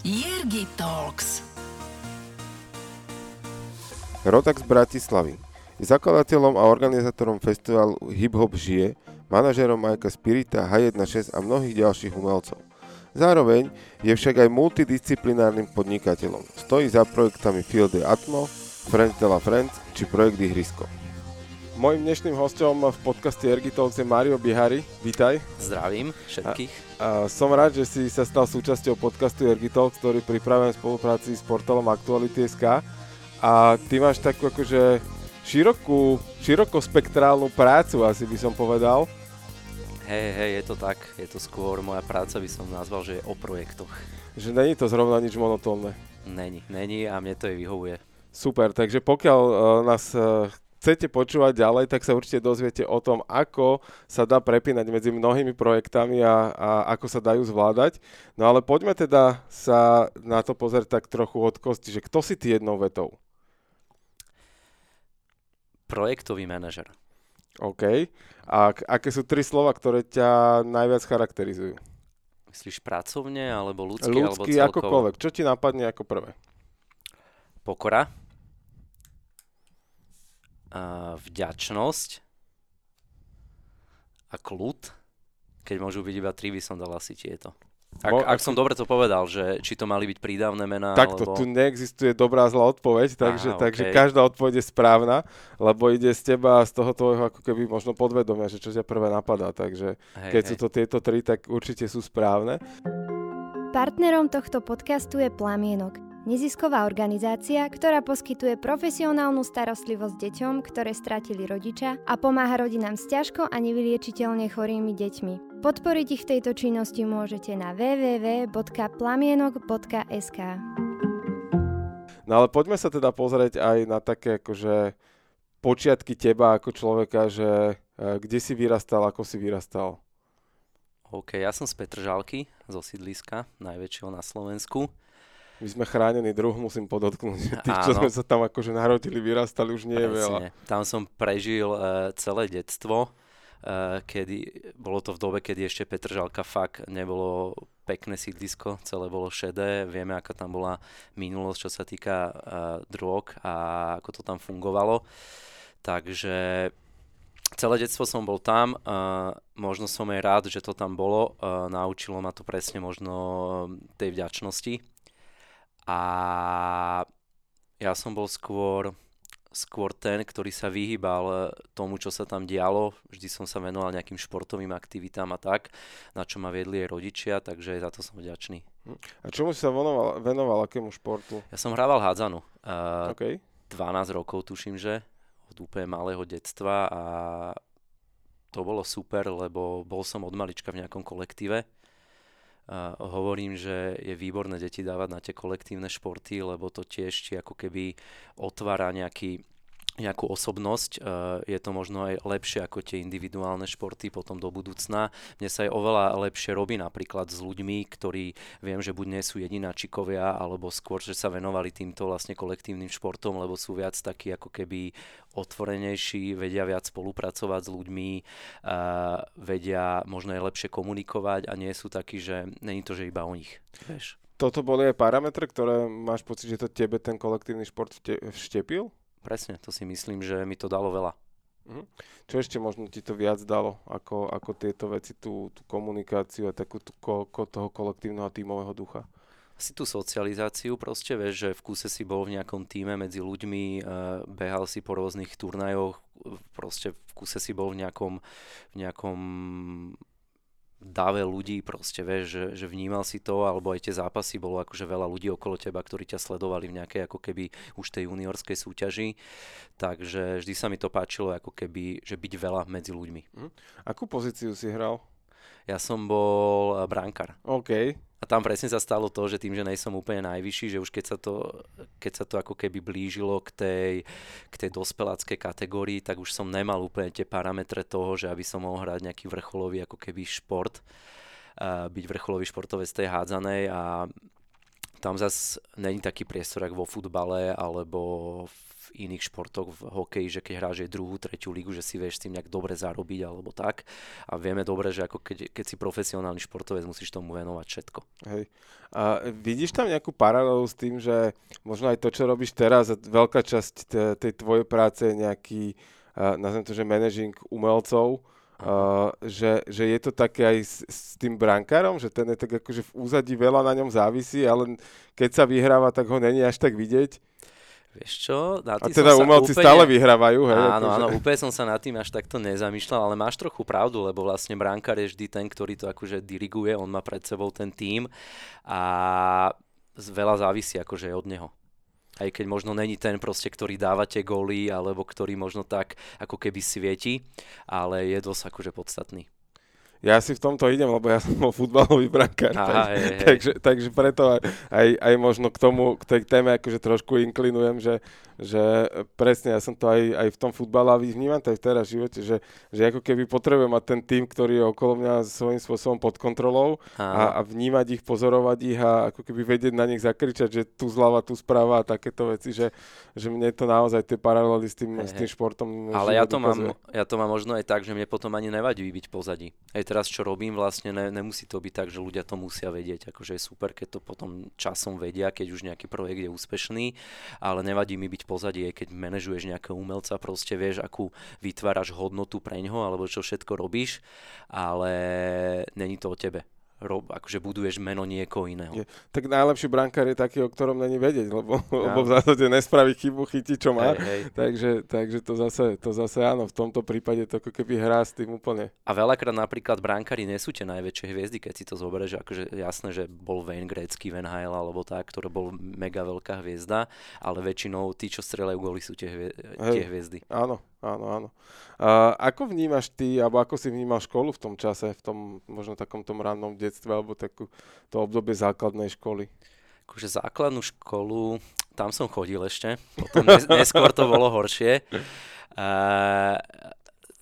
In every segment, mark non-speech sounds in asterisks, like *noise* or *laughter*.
Jirgi Talks. Rodak z Bratislavy. Je zakladateľom a organizátorom festivalu Hip Hop žije, manažerom Majka Spirita, H16 a mnohých ďalších umelcov. Zároveň je však aj multidisciplinárnym podnikateľom. Stojí za projektami Field de Atmo, Friends de la Friends či projekt Ihrisko. Mojím dnešným hostom v podcaste Ergitalks je Mario Bihari. Vítaj. Zdravím všetkých. A som rád, že si sa stal súčasťou podcastu Ergitalks, ktorý pripravujem v spolupráci s portálom Aktuality.sk. A ty máš takú akože širokú, širokospektrálnu prácu, asi by som povedal. Hej, hej, je to tak. Je to skôr moja práca, by som nazval, že je o projektoch. Že není to zrovna nič monotónne. Není, není a mne to aj vyhovuje. Super, takže pokiaľ uh, nás uh, chcete počúvať ďalej, tak sa určite dozviete o tom, ako sa dá prepínať medzi mnohými projektami a, a ako sa dajú zvládať. No ale poďme teda sa na to pozrieť tak trochu od kosti, že kto si ty jednou vetou? Projektový manažer. OK. A aké sú tri slova, ktoré ťa najviac charakterizujú? Myslíš pracovne, alebo ľudský, Ľudský, alebo celkovo? akokoľvek. Čo ti napadne ako prvé? Pokora. Vďačnosť. A kľud. Keď môžu byť iba tri, by som dal asi tieto. Ak, ak som dobre to povedal, že či to mali byť prídavné mená, Takto, alebo... tu neexistuje dobrá zlá odpoveď, takže, Aha, takže okej. každá odpoveď je správna, lebo ide z teba, z toho tvojho ako keby možno podvedomia, že čo ťa prvé napadá, takže hej, keď hej. sú to tieto tri, tak určite sú správne. Partnerom tohto podcastu je Plamienok, nezisková organizácia, ktorá poskytuje profesionálnu starostlivosť deťom, ktoré stratili rodiča a pomáha rodinám s ťažko a nevyliečiteľne chorými deťmi. Podporiť ich v tejto činnosti môžete na www.plamienok.sk. No ale poďme sa teda pozrieť aj na také akože počiatky teba ako človeka, že e, kde si vyrastal, ako si vyrastal. OK, ja som z Petržalky, zo sídliska, najväčšieho na Slovensku. My sme chránený druh, musím podotknúť. že Tých, čo sme sa tam akože narodili, vyrastali, už nie je veľa. Tam som prežil uh, celé detstvo, uh, kedy, bolo to v dobe, kedy ešte Petržalka fakt nebolo pekné sídlisko, celé bolo šedé, vieme, aká tam bola minulosť, čo sa týka uh, drog a ako to tam fungovalo. Takže celé detstvo som bol tam, uh, možno som aj rád, že to tam bolo, uh, naučilo ma to presne možno tej vďačnosti. A ja som bol skôr, skôr ten, ktorý sa vyhýbal eh, tomu, čo sa tam dialo. Vždy som sa venoval nejakým športovým aktivitám a tak, na čo ma viedli aj rodičia, takže za to som vďačný. A čomu si sa venoval, venoval akému športu? Ja som hrával hádzanu. Uh, OK. 12 rokov tuším, že od úplne malého detstva a to bolo super, lebo bol som od malička v nejakom kolektíve. Hovorím, že je výborné deti dávať na tie kolektívne športy, lebo to tiež ti ako keby otvára nejaký, nejakú osobnosť. Uh, je to možno aj lepšie ako tie individuálne športy potom do budúcna. Mne sa aj oveľa lepšie robí napríklad s ľuďmi, ktorí viem, že buď nie sú jedináčikovia, alebo skôr, že sa venovali týmto vlastne kolektívnym športom, lebo sú viac takí ako keby otvorenejší, vedia viac spolupracovať s ľuďmi, uh, vedia možno aj lepšie komunikovať a nie sú takí, že není to, že iba o nich. Vieš. Toto boli aj parametre, ktoré máš pocit, že to tebe ten kolektívny šport vte- vštepil? Presne, to si myslím, že mi to dalo veľa. Čo ešte možno ti to viac dalo, ako, ako tieto veci, tú, tú komunikáciu a takú tú, ko, ko, toho kolektívneho a tímového ducha? Asi tú socializáciu proste, vieš, že v kúse si bol v nejakom týme medzi ľuďmi, uh, behal si po rôznych turnajoch, proste v kúse si bol v nejakom, v nejakom dáve ľudí, proste vieš, že, že vnímal si to, alebo aj tie zápasy, bolo akože veľa ľudí okolo teba, ktorí ťa sledovali v nejakej ako keby už tej juniorskej súťaži, takže vždy sa mi to páčilo ako keby, že byť veľa medzi ľuďmi. Akú pozíciu si hral? Ja som bol eh, brankár. OK. A tam presne sa stalo to, že tým, že nejsom úplne najvyšší, že už keď sa to, keď sa to ako keby blížilo k tej, k tej dospeláckej kategórii, tak už som nemal úplne tie parametre toho, že aby som mohol hrať nejaký vrcholový ako keby šport, byť vrcholový športovec tej hádzanej. A tam zase není taký priestor, ako vo futbale alebo v iných športoch, v hokeji, že keď hráš aj druhú, tretiu lígu, že si vieš s tým nejak dobre zarobiť alebo tak. A vieme dobre, že ako keď, keď si profesionálny športovec, musíš tomu venovať všetko. Hej. A vidíš tam nejakú paralelu s tým, že možno aj to, čo robíš teraz, veľká časť tej tvojej práce je nejaký, uh, nazvem to, že managing umelcov, Uh, že, že je to také aj s, s tým brankárom, že ten je tak akože v úzadí veľa na ňom závisí, ale keď sa vyhráva, tak ho není až tak vidieť. Vieš čo? Na a teda umelci úplne... stále vyhrávajú. Hej, áno, akože... áno, úplne som sa nad tým až takto nezamýšľal, ale máš trochu pravdu, lebo vlastne brankár je vždy ten, ktorý to akože diriguje, on má pred sebou ten tím a veľa závisí akože od neho. Aj keď možno není ten proste, ktorý dávate góly, alebo ktorý možno tak ako keby svieti, ale je dosť akože podstatný ja si v tomto idem, lebo ja som bol futbalový brankár. tak, hej, hej. Takže, takže preto aj, aj možno k tomu, k tej téme akože trošku inklinujem, že, že presne ja som to aj, aj v tom futbale a vnímam to aj v teraz živote, že, že ako keby potrebujem mať ten tým, ktorý je okolo mňa svojím spôsobom pod kontrolou a, a vnímať ich, pozorovať ich a ako keby vedieť na nich zakričať, že tu zľava, tu správa a takéto veci, že, že mne to naozaj tie paralely s tým, s tým športom Ale ja to, mám, ja to mám možno aj tak, že mne potom ani nevadí byť pozadí. Aj teraz, čo robím, vlastne ne, nemusí to byť tak, že ľudia to musia vedieť. Akože je super, keď to potom časom vedia, keď už nejaký projekt je úspešný, ale nevadí mi byť pozadie, keď manažuješ nejakého umelca, proste vieš, akú vytváraš hodnotu pre ňoho, alebo čo všetko robíš, ale není to o tebe rob, akože buduješ meno niekoho iného. Je, tak najlepší brankár je taký, o ktorom není vedieť, lebo, ja. lebo v zásade nespraví chybu, chytí čo má. Hej, hej. Takže, takže to, zase, to zase áno, v tomto prípade to ako keby hrá s tým úplne. A veľakrát napríklad brankári nie sú tie najväčšie hviezdy, keď si to zoberieš, akože jasné, že bol Wayne Gretzky, Van Hale alebo tak, ktorý bol mega veľká hviezda, ale väčšinou tí, čo strelajú góly, sú tie, hvie- tie hviezdy. Áno, áno, áno. A ako vnímaš ty, alebo ako si vnímal školu v tom čase, v tom možno takom tom rannom detstve, alebo takú, to obdobie základnej školy? Akože základnú školu, tam som chodil ešte, potom nes- *laughs* neskôr to bolo horšie. A,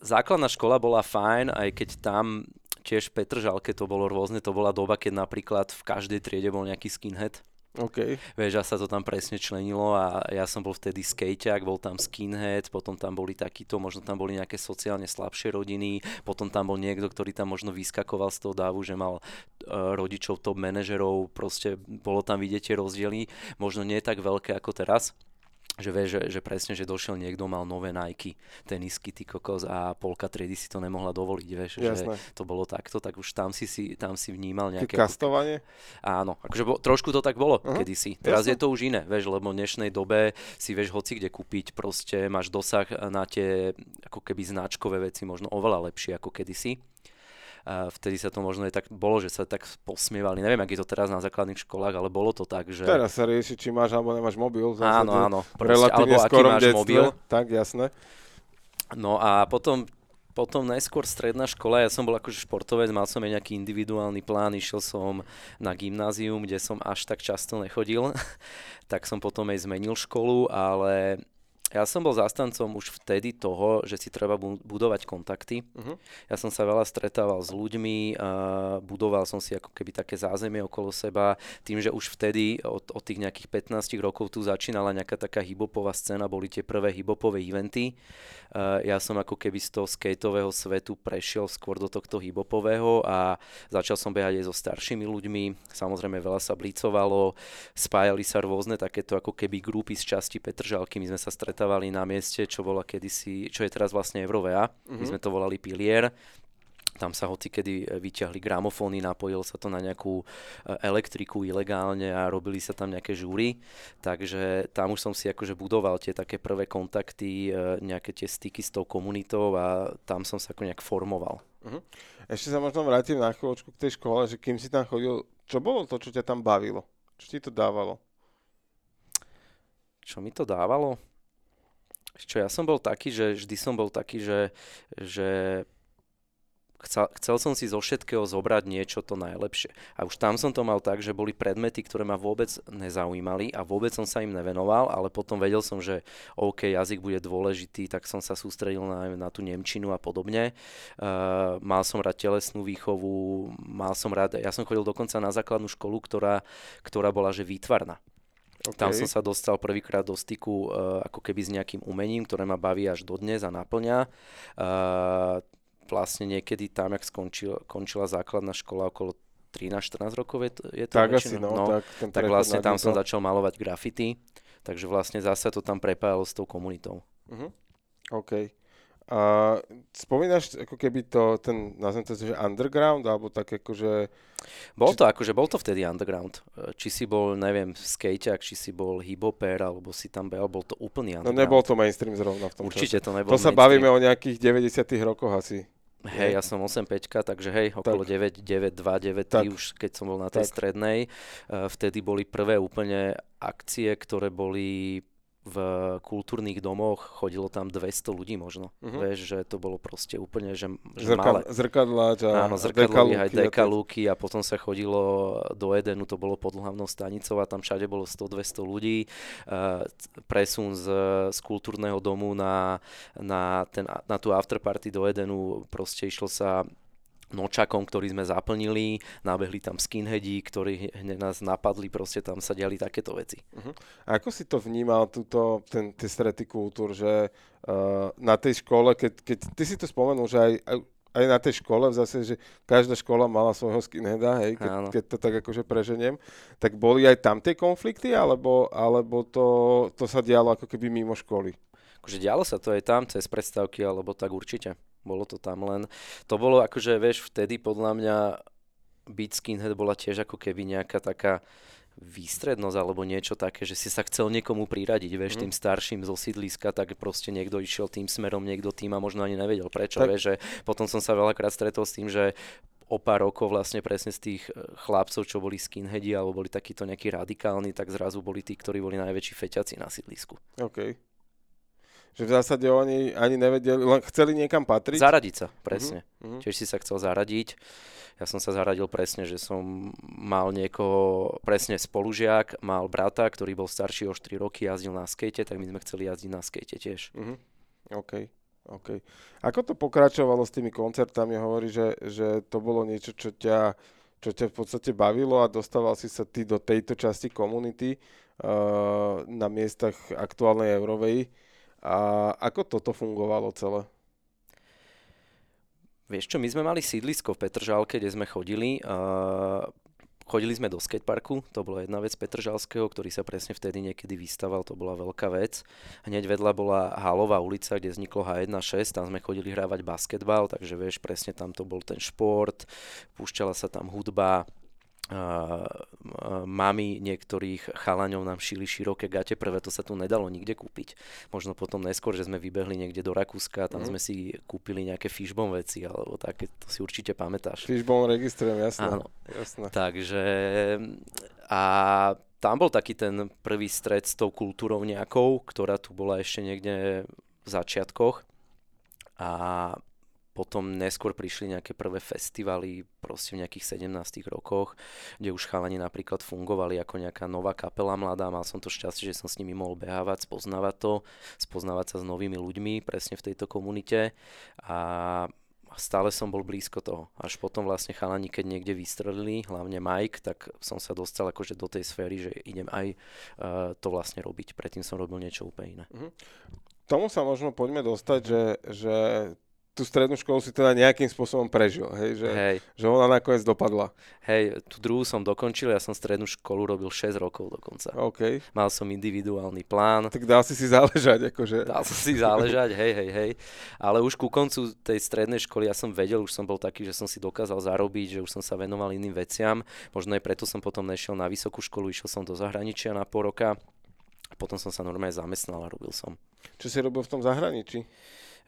základná škola bola fajn, aj keď tam tiež Petržalke to bolo rôzne, to bola doba, keď napríklad v každej triede bol nejaký skinhead, Okay. Vieš, a sa to tam presne členilo a ja som bol vtedy skejťak, bol tam skinhead, potom tam boli takíto, možno tam boli nejaké sociálne slabšie rodiny, potom tam bol niekto, ktorý tam možno vyskakoval z toho dávu, že mal uh, rodičov top manažerov, proste bolo tam vidieť tie rozdiely, možno nie tak veľké ako teraz, že vieš, že, že presne, že došiel niekto, mal nové Nike, tenisky, ty kokos a polka triedy si to nemohla dovoliť, vieš, Jasné. že to bolo takto, tak už tam si, si, tam si vnímal nejaké... kastovanie? Áno, akože bo, trošku to tak bolo uh-huh. kedysi. Teraz Jasné. je to už iné, vieš, lebo v dnešnej dobe si vieš hoci kde kúpiť, proste máš dosah na tie ako keby značkové veci možno oveľa lepšie ako kedysi a vtedy sa to možno aj tak bolo, že sa tak posmievali. Neviem, ak je to teraz na základných školách, ale bolo to tak, že... Teraz sa rieši, či máš alebo nemáš mobil. Áno, áno. Proste, alebo aký máš detstve, mobil. Tak, jasné. No a potom potom najskôr stredná škola, ja som bol akože športovec, mal som aj nejaký individuálny plán, išiel som na gymnázium, kde som až tak často nechodil, *laughs* tak som potom aj zmenil školu, ale ja som bol zastancom už vtedy toho, že si treba budovať kontakty. Uh-huh. Ja som sa veľa stretával s ľuďmi, a budoval som si ako keby také zázemie okolo seba, tým, že už vtedy od, od tých nejakých 15 rokov tu začínala nejaká taká hibopová scéna, boli tie prvé hibopové eventy. Uh, ja som ako keby z toho skateového svetu prešiel skôr do tohto hibopového a začal som behať aj so staršími ľuďmi. Samozrejme veľa sa blicovalo, spájali sa rôzne takéto ako keby grupy z časti Petržalky, my sme sa stretávali stretávali na mieste, čo bola kedysi, čo je teraz vlastne Eurovea. Mm-hmm. My mhm. sme to volali Pilier. Tam sa hoci kedy e, vyťahli gramofóny, napojil sa to na nejakú e, elektriku ilegálne a robili sa tam nejaké žúry. Takže tam už som si akože budoval tie také prvé kontakty, e, nejaké tie styky s tou komunitou a tam som sa ako nejak formoval. Uh-huh. Ešte sa možno vrátim na chvíľočku k tej škole, že kým si tam chodil, čo bolo to, čo ťa tam bavilo? Čo ti to dávalo? Čo mi to dávalo? Čo ja som bol taký, že vždy som bol taký, že, že chcel, chcel som si zo všetkého zobrať niečo to najlepšie. A už tam som to mal tak, že boli predmety, ktoré ma vôbec nezaujímali a vôbec som sa im nevenoval, ale potom vedel som, že OK, jazyk bude dôležitý, tak som sa sústredil na, na tú Nemčinu a podobne. Uh, mal som rád telesnú výchovu, mal som rád, ja som chodil dokonca na základnú školu, ktorá, ktorá bola že výtvarná. Okay. Tam som sa dostal prvýkrát do styku uh, ako keby s nejakým umením, ktoré ma baví až dodnes a naplňa. Uh, vlastne niekedy tam, jak skončil, končila základná škola okolo 13-14 rokov je to, je to tak asi, no, no, tak, tak vlastne tam som začal malovať grafity, takže vlastne zase to tam prepájalo s tou komunitou. Uh-huh. OK. A spomínaš ako keby to, ten, nazvem to, že underground, alebo tak akože... Bol to či... akože, bol to vtedy underground. Či si bol, neviem, skateak, či si bol hiphoper, alebo si tam bol, bol to úplný underground. No nebol to mainstream zrovna v tom Určite čase. to nebol To sa mainstream. bavíme o nejakých 90 rokoch asi. Hej, ja som 8.5, takže hej, okolo 9, 9, 2, 9, 3 už keď som bol na tej tak. strednej. Vtedy boli prvé úplne akcie, ktoré boli v kultúrnych domoch chodilo tam 200 ľudí možno. Uh-huh. Vieš, že to bolo proste úplne, že, že Zrkad, malé. Zrkadláč a Áno, zrkadlový aj dekalúky a potom sa chodilo do Edenu, to bolo pod hlavnou stanicou a tam všade bolo 100-200 ľudí. Uh, presun z, z kultúrneho domu na, na, ten, na tú afterparty do Edenu proste išlo sa nočakom, ktorý sme zaplnili, nabehli tam skinheadi, ktorí nás napadli, proste tam sa diali takéto veci. Uh-huh. A ako si to vnímal, túto, ten, tie strety kultúr, že uh, na tej škole, keď, keď ty si to spomenul, že aj, aj, aj na tej škole, zase, že každá škola mala svojho skinheada, hej, keď, keď to tak akože preženiem, tak boli aj tam tie konflikty, alebo, alebo to, to sa dialo ako keby mimo školy? Akože dialo sa to aj tam cez predstavky, alebo tak určite bolo to tam len. To bolo akože, vieš, vtedy podľa mňa byť skinhead bola tiež ako keby nejaká taká výstrednosť alebo niečo také, že si sa chcel niekomu priradiť, vieš, mm. tým starším zo sídliska, tak proste niekto išiel tým smerom, niekto tým a možno ani nevedel prečo, tak. vieš, že potom som sa veľakrát stretol s tým, že o pár rokov vlastne presne z tých eh, chlapcov, čo boli skinheadi alebo boli takíto nejakí radikálni, tak zrazu boli tí, ktorí boli najväčší feťaci na sídlisku. Okay. Že v zásade oni ani nevedeli, len chceli niekam patriť? Zaradiť sa, presne. Uh-huh. Tiež si sa chcel zaradiť. Ja som sa zaradil presne, že som mal niekoho, presne spolužiak, mal brata, ktorý bol starší o 4 roky, jazdil na skate, tak my sme chceli jazdiť na skate tiež. Uh-huh. OK. OK. Ako to pokračovalo s tými koncertami? Hovorí, že, že to bolo niečo, čo ťa, čo ťa v podstate bavilo a dostával si sa ty do tejto časti komunity uh, na miestach aktuálnej Eurovej. A ako toto fungovalo celé? Vieš čo, my sme mali sídlisko v Petržálke, kde sme chodili. Uh, chodili sme do skateparku, to bola jedna vec Petržalského, ktorý sa presne vtedy niekedy vystaval, to bola veľká vec. Hneď vedľa bola Halová ulica, kde vzniklo H1.6, tam sme chodili hrávať basketbal, takže vieš, presne tam to bol ten šport, púšťala sa tam hudba, mami niektorých chalaňov nám šili široké gate, prvé to sa tu nedalo nikde kúpiť. Možno potom neskôr, že sme vybehli niekde do Rakúska, tam mm. sme si kúpili nejaké fishbone veci, alebo také, to si určite pamätáš. Fishbone registrujem, jasné. Áno. jasné. Takže a tam bol taký ten prvý stred s tou kultúrou nejakou, ktorá tu bola ešte niekde v začiatkoch. A potom neskôr prišli nejaké prvé festivaly proste v nejakých 17 rokoch, kde už chalani napríklad fungovali ako nejaká nová kapela mladá. Mal som to šťastie, že som s nimi mohol behávať, spoznávať to, spoznávať sa s novými ľuďmi presne v tejto komunite a stále som bol blízko toho. Až potom vlastne chalani, keď niekde vystrelili, hlavne Mike, tak som sa dostal akože do tej sféry, že idem aj uh, to vlastne robiť. Predtým som robil niečo úplne iné. Mm-hmm. Tomu sa možno poďme dostať, že, že tú strednú školu si teda nejakým spôsobom prežil, hej? Že, hej. že ona nakoniec dopadla. Hej, tú druhú som dokončil, ja som strednú školu robil 6 rokov dokonca. Okay. Mal som individuálny plán. Tak dal si si záležať, akože. Dal som si záležať, hej, hej, hej. Ale už ku koncu tej strednej školy ja som vedel, už som bol taký, že som si dokázal zarobiť, že už som sa venoval iným veciam. Možno aj preto som potom nešiel na vysokú školu, išiel som do zahraničia na pol roka. Potom som sa normálne zamestnal a robil som. Čo si robil v tom zahraničí?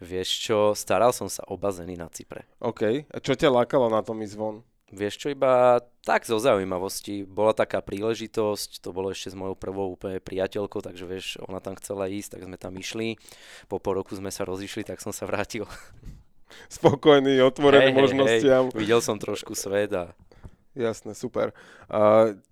Vieš čo, staral som sa o bazény na Cypre. OK. A čo ťa lákalo na tom ísť von? Vieš čo, iba tak zo zaujímavosti. Bola taká príležitosť, to bolo ešte s mojou prvou úplne priateľkou, takže vieš, ona tam chcela ísť, tak sme tam išli. Po pol roku sme sa rozišli, tak som sa vrátil. *laughs* spokojný, otvorený hej, možnostiam. Hej, videl som trošku svet a Jasné, super.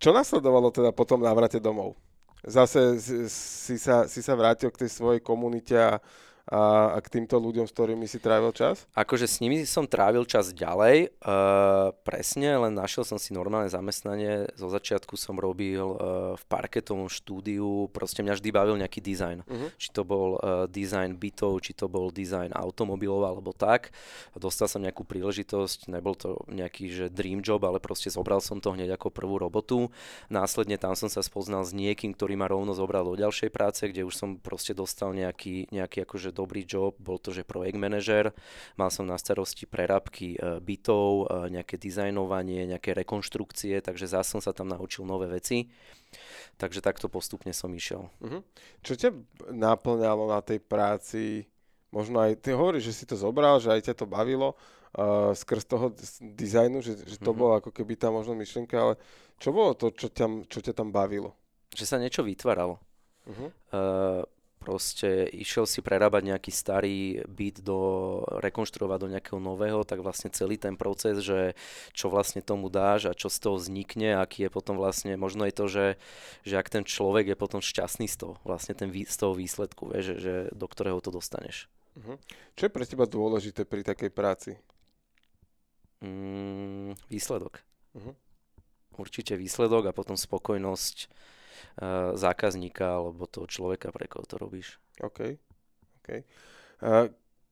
Čo nasledovalo teda po tom návrate domov? Zase si- si sa, si sa vrátil k tej svojej komunite a, a, a k týmto ľuďom, s ktorými si trávil čas? Akože s nimi som trávil čas ďalej, uh, presne, len našiel som si normálne zamestnanie. Zo začiatku som robil uh, v parketovom štúdiu, proste mňa vždy bavil nejaký dizajn. Mhm. Či to bol uh, dizajn bytov, či to bol dizajn automobilov alebo tak. Dostal som nejakú príležitosť, nebol to nejaký že dream job, ale proste zobral som to hneď ako prvú robotu. Následne tam som sa spoznal s niekým, ktorý ma rovno zobral do ďalšej práce, kde už som proste dostal nejaký, nejaký akože dobrý job, bol to, že projekt manažer, mal som na starosti prerábky e, bytov, e, nejaké dizajnovanie, nejaké rekonštrukcie, takže zase som sa tam naučil nové veci. Takže takto postupne som išiel. Mhm. Čo ťa naplňalo na tej práci? Možno aj, ty hovoríš, že si to zobral, že aj ťa to bavilo uh, skrz toho dizajnu, že, že to Mhm. bola ako keby tá možno myšlienka, ale čo bolo to, čo ťa, čo ťa tam bavilo? Že sa niečo vytváralo. Uh-huh. Uh, proste išiel si prerábať nejaký starý byt do, rekonštruovať do nejakého nového, tak vlastne celý ten proces, že čo vlastne tomu dáš a čo z toho vznikne, aký je potom vlastne, možno je to, že, že ak ten človek je potom šťastný z toho, vlastne ten, z toho výsledku, vieš, že, že do ktorého to dostaneš. Uh-huh. Čo je pre teba dôležité pri takej práci? Mm, výsledok. Mhm. Určite výsledok a potom spokojnosť zákazníka alebo toho človeka, pre koho to robíš. OK. okay. Uh,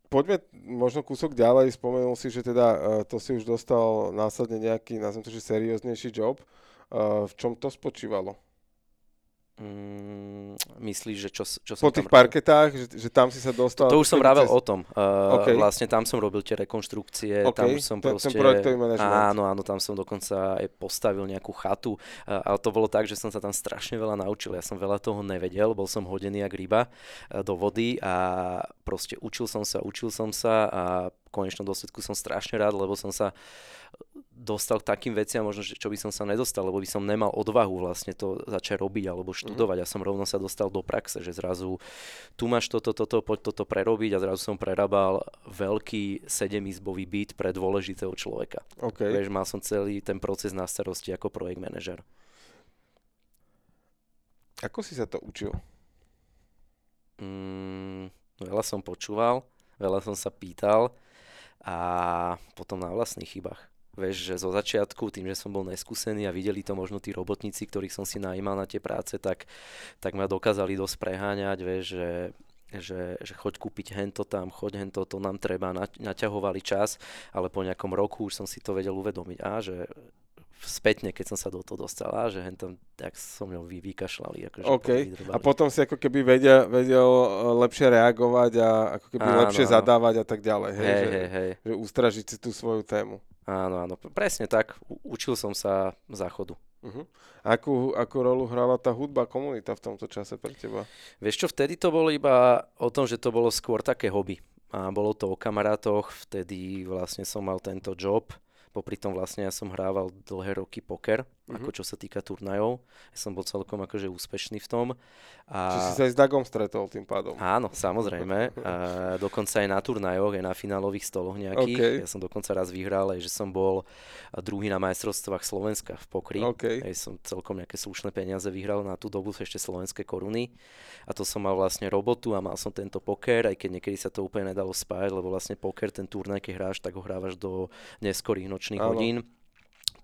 poďme možno kúsok ďalej. Spomenul si, že teda uh, to si už dostal následne nejaký, nazvem to, že serióznejší job. Uh, v čom to spočívalo? Mm, myslíš, že čo, čo som Po tých tam parketách, že, že tam si sa dostal... To už som vravel cez- o tom. Uh, OK. Vlastne tam som robil tie rekonštrukcie, OK, tam už som ten- ten proste... projektový manažment. Áno, áno, tam som dokonca aj postavil nejakú chatu. Uh, ale to bolo tak, že som sa tam strašne veľa naučil. Ja som veľa toho nevedel, bol som hodený jak ryba uh, do vody a proste učil som sa, učil som sa a konečnom dôsledku som strašne rád, lebo som sa dostal k takým veciam, možno, že čo by som sa nedostal, lebo by som nemal odvahu vlastne to začať robiť alebo študovať. Ja som rovno sa dostal do praxe, že zrazu tu máš toto, toto, poď toto prerobiť a zrazu som prerábal veľký sedemizbový byt pre dôležitého človeka. OK. Vieš, mal som celý ten proces na starosti ako projekt manažer. Ako si sa to učil? Mm, veľa som počúval, veľa som sa pýtal a potom na vlastných chybách. Vieš, že zo začiatku, tým, že som bol neskúsený a videli to možno tí robotníci, ktorých som si najímal na tie práce, tak, tak ma dokázali dosť preháňať, vieš, že, že, že choď kúpiť hento tam, choď hento, to nám treba, na- naťahovali čas, ale po nejakom roku už som si to vedel uvedomiť, a že spätne, keď som sa do toho dostal, a že hentam, tak som mňou vy, vykašľali. Akože OK. povydrbali. A potom si ako keby vedel, vedel lepšie reagovať a ako keby Áno, lepšie áno. zadávať a tak ďalej. Hej, hej, že, hej, hej. že ustražiť si tú svoju tému. Áno, áno, presne tak. U- Učil som sa záchodu. Uh-huh. Akú, akú rolu hrala tá hudba, komunita v tomto čase pre teba? Vieš čo, vtedy to bolo iba o tom, že to bolo skôr také hobby. A bolo to o kamarátoch, vtedy vlastne som mal tento job. Popri tom vlastne ja som hrával dlhé roky poker, Mhm. ako čo sa týka turnajov. Ja som bol celkom akože úspešný v tom. A... Či si sa aj s Dagom stretol tým pádom? Áno, samozrejme. A dokonca aj na turnajoch, aj na finálových stoloch nejakých. OK. Ja som dokonca raz vyhral, aj že som bol druhý na majstrovstvách Slovenska v pokry. OK. Aj som celkom nejaké slušné peniaze vyhral na tú dobu ešte slovenské koruny. A to som mal vlastne robotu a mal som tento poker, aj keď niekedy sa to úplne nedalo spájať, lebo vlastne poker, ten turnaj, keď hráš, tak ho hrávaš do neskorých nočných Áno. hodín.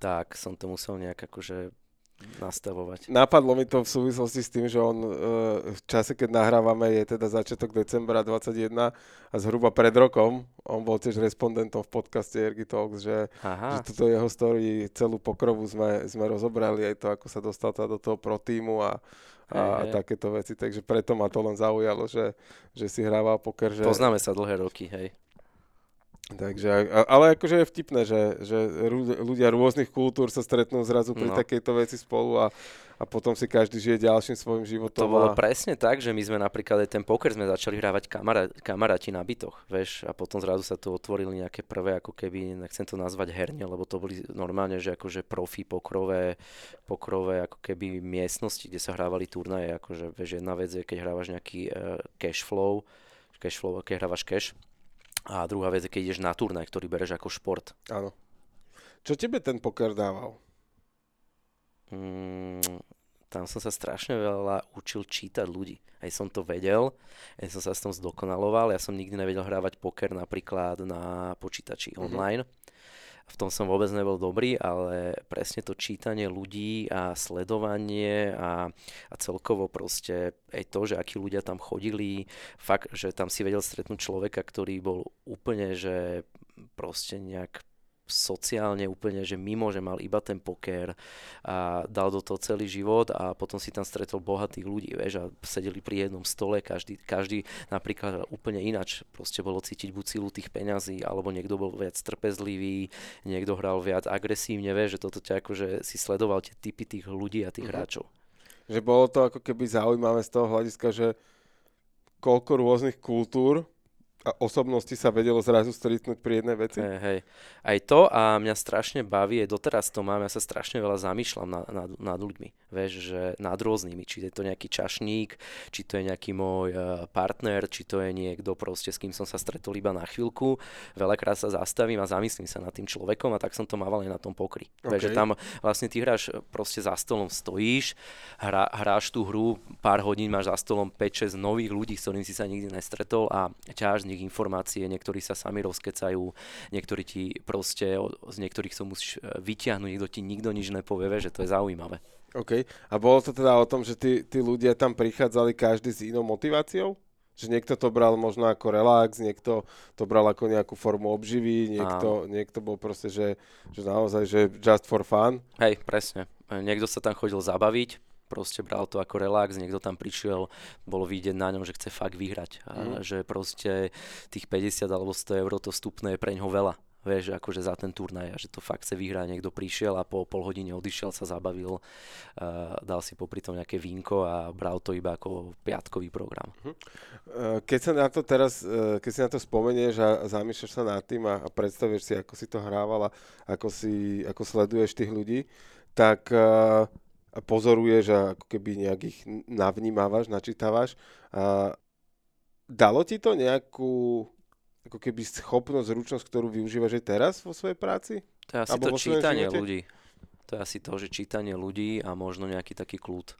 Tak som to musel nejak akože nastavovať. Napadlo mi to v súvislosti s tým, že on e, v čase, keď nahrávame, je teda začiatok decembra 21 a zhruba pred rokom, on bol tiež respondentom v podcaste Ergy Talks, že, že túto jeho story, celú pokrovu sme, sme rozobrali, aj to, ako sa dostal teda do toho pro týmu a, a, Hej, a hej. takéto veci, takže preto ma to len zaujalo, že, že si hrával poker, že... poznáme sa dlhé roky, hej. Takže, ale akože je vtipné, že, že ľudia rôznych kultúr sa stretnú zrazu pri No. takejto veci spolu a, a potom si každý žije ďalším svojim životom. To bolo a... presne tak, že my sme napríklad aj ten poker sme začali hrávať kamara, kamaráti na bytoch, vieš, a potom zrazu sa tu otvorili nejaké prvé, ako keby, nechcem to nazvať herne, lebo to boli normálne, že akože profi pokrové, pokrové ako keby miestnosti, kde sa hrávali turnaje, akože vieš, jedna vec je, keď hrávaš nejaký uh, cash flow, cash flow, keď hrávaš cash, A druhá vec je, keď ideš na turnaj, ktorý bereš ako šport. Áno. Čo tebe ten poker dával? Mm, tam som sa strašne veľa učil čítať ľudí. Aj som to vedel, aj som sa s tom zdokonaloval. Ja som nikdy nevedel hrávať poker napríklad na počítači mm-hmm. online. V tom som vôbec nebol dobrý, ale presne to čítanie ľudí a sledovanie a, a celkovo proste aj to, že akí ľudia tam chodili, fakt, že tam si vedel stretnúť človeka, ktorý bol úplne, že proste nejak sociálne úplne, že mimo, že mal iba ten poker a dal do toho celý život a potom si tam stretol bohatých ľudí, vieš, a sedeli pri jednom stole, každý, každý napríklad úplne inač, proste bolo cítiť buď silu tých peňazí, alebo niekto bol viac trpezlivý, niekto hral viac agresívne, vieš, že toto ťa akože si sledoval tie typy tých ľudí a tých mm-hmm. hráčov. Že bolo to ako keby zaujímavé z toho hľadiska, že koľko rôznych kultúr a osobnosti sa vedelo zrazu stretnúť pri jednej veci. Hej, hej. Aj to a mňa strašne baví, aj doteraz to mám, ja sa strašne veľa zamýšľam nad, nad, nad ľuďmi, vieš, že nad rôznymi, či je to nejaký čašník, či to je nejaký môj uh, partner, či to je niekto proste, s kým som sa stretol iba na chvíľku. Veľakrát sa zastavím a zamyslím sa nad tým človekom a tak som to mával aj na tom pokry. Okay. Vieš, že tam vlastne ty hráš proste za stolom stojíš, hra, hráš tú hru, pár hodín máš za stolom 5-6 nových ľudí, s ktorým si sa nikdy nestretol a ťaháš nich informácie, niektorí sa sami rozkecajú, niektorí ti proste, z niektorých sa musíš e, vyťahnuť, niekto ti nikto nič nepovie, že to je zaujímavé. OK. A bolo to teda o tom, že tí, tí ľudia tam prichádzali každý s inou motiváciou? Že niekto to bral možno ako relax, niekto to bral ako nejakú formu obživy, niekto, niekto bol proste, že, že naozaj, že just for fun. Hej, presne. Niekto sa tam chodil zabaviť, proste bral to ako relax, niekto tam prišiel, bolo vidieť na ňom, že chce fakt vyhrať. A mm. že proste tých 50 alebo 100 eur to vstupné je pre ňoho veľa vieš, akože za ten turnaj a že to fakt chce vyhrať. Niekto prišiel a po pol hodine odišiel, sa zabavil, uh, dal si popri tom nejaké vínko a bral to iba ako piatkový program. Uh-huh. Keď sa na to teraz, keď si na to spomenieš a zamýšľaš sa nad tým a, a predstavíš si, ako si to hrával a ako, si, ako sleduješ tých ľudí, tak uh, a pozoruješ a ako keby nejak ich navnímávaš, načítavaš. A dalo ti to nejakú ako keby schopnosť, zručnosť, ktorú využívaš aj teraz vo svojej práci? To je asi Abo to čítanie ľudí. To je asi to, že čítanie ľudí a možno nejaký taký kľud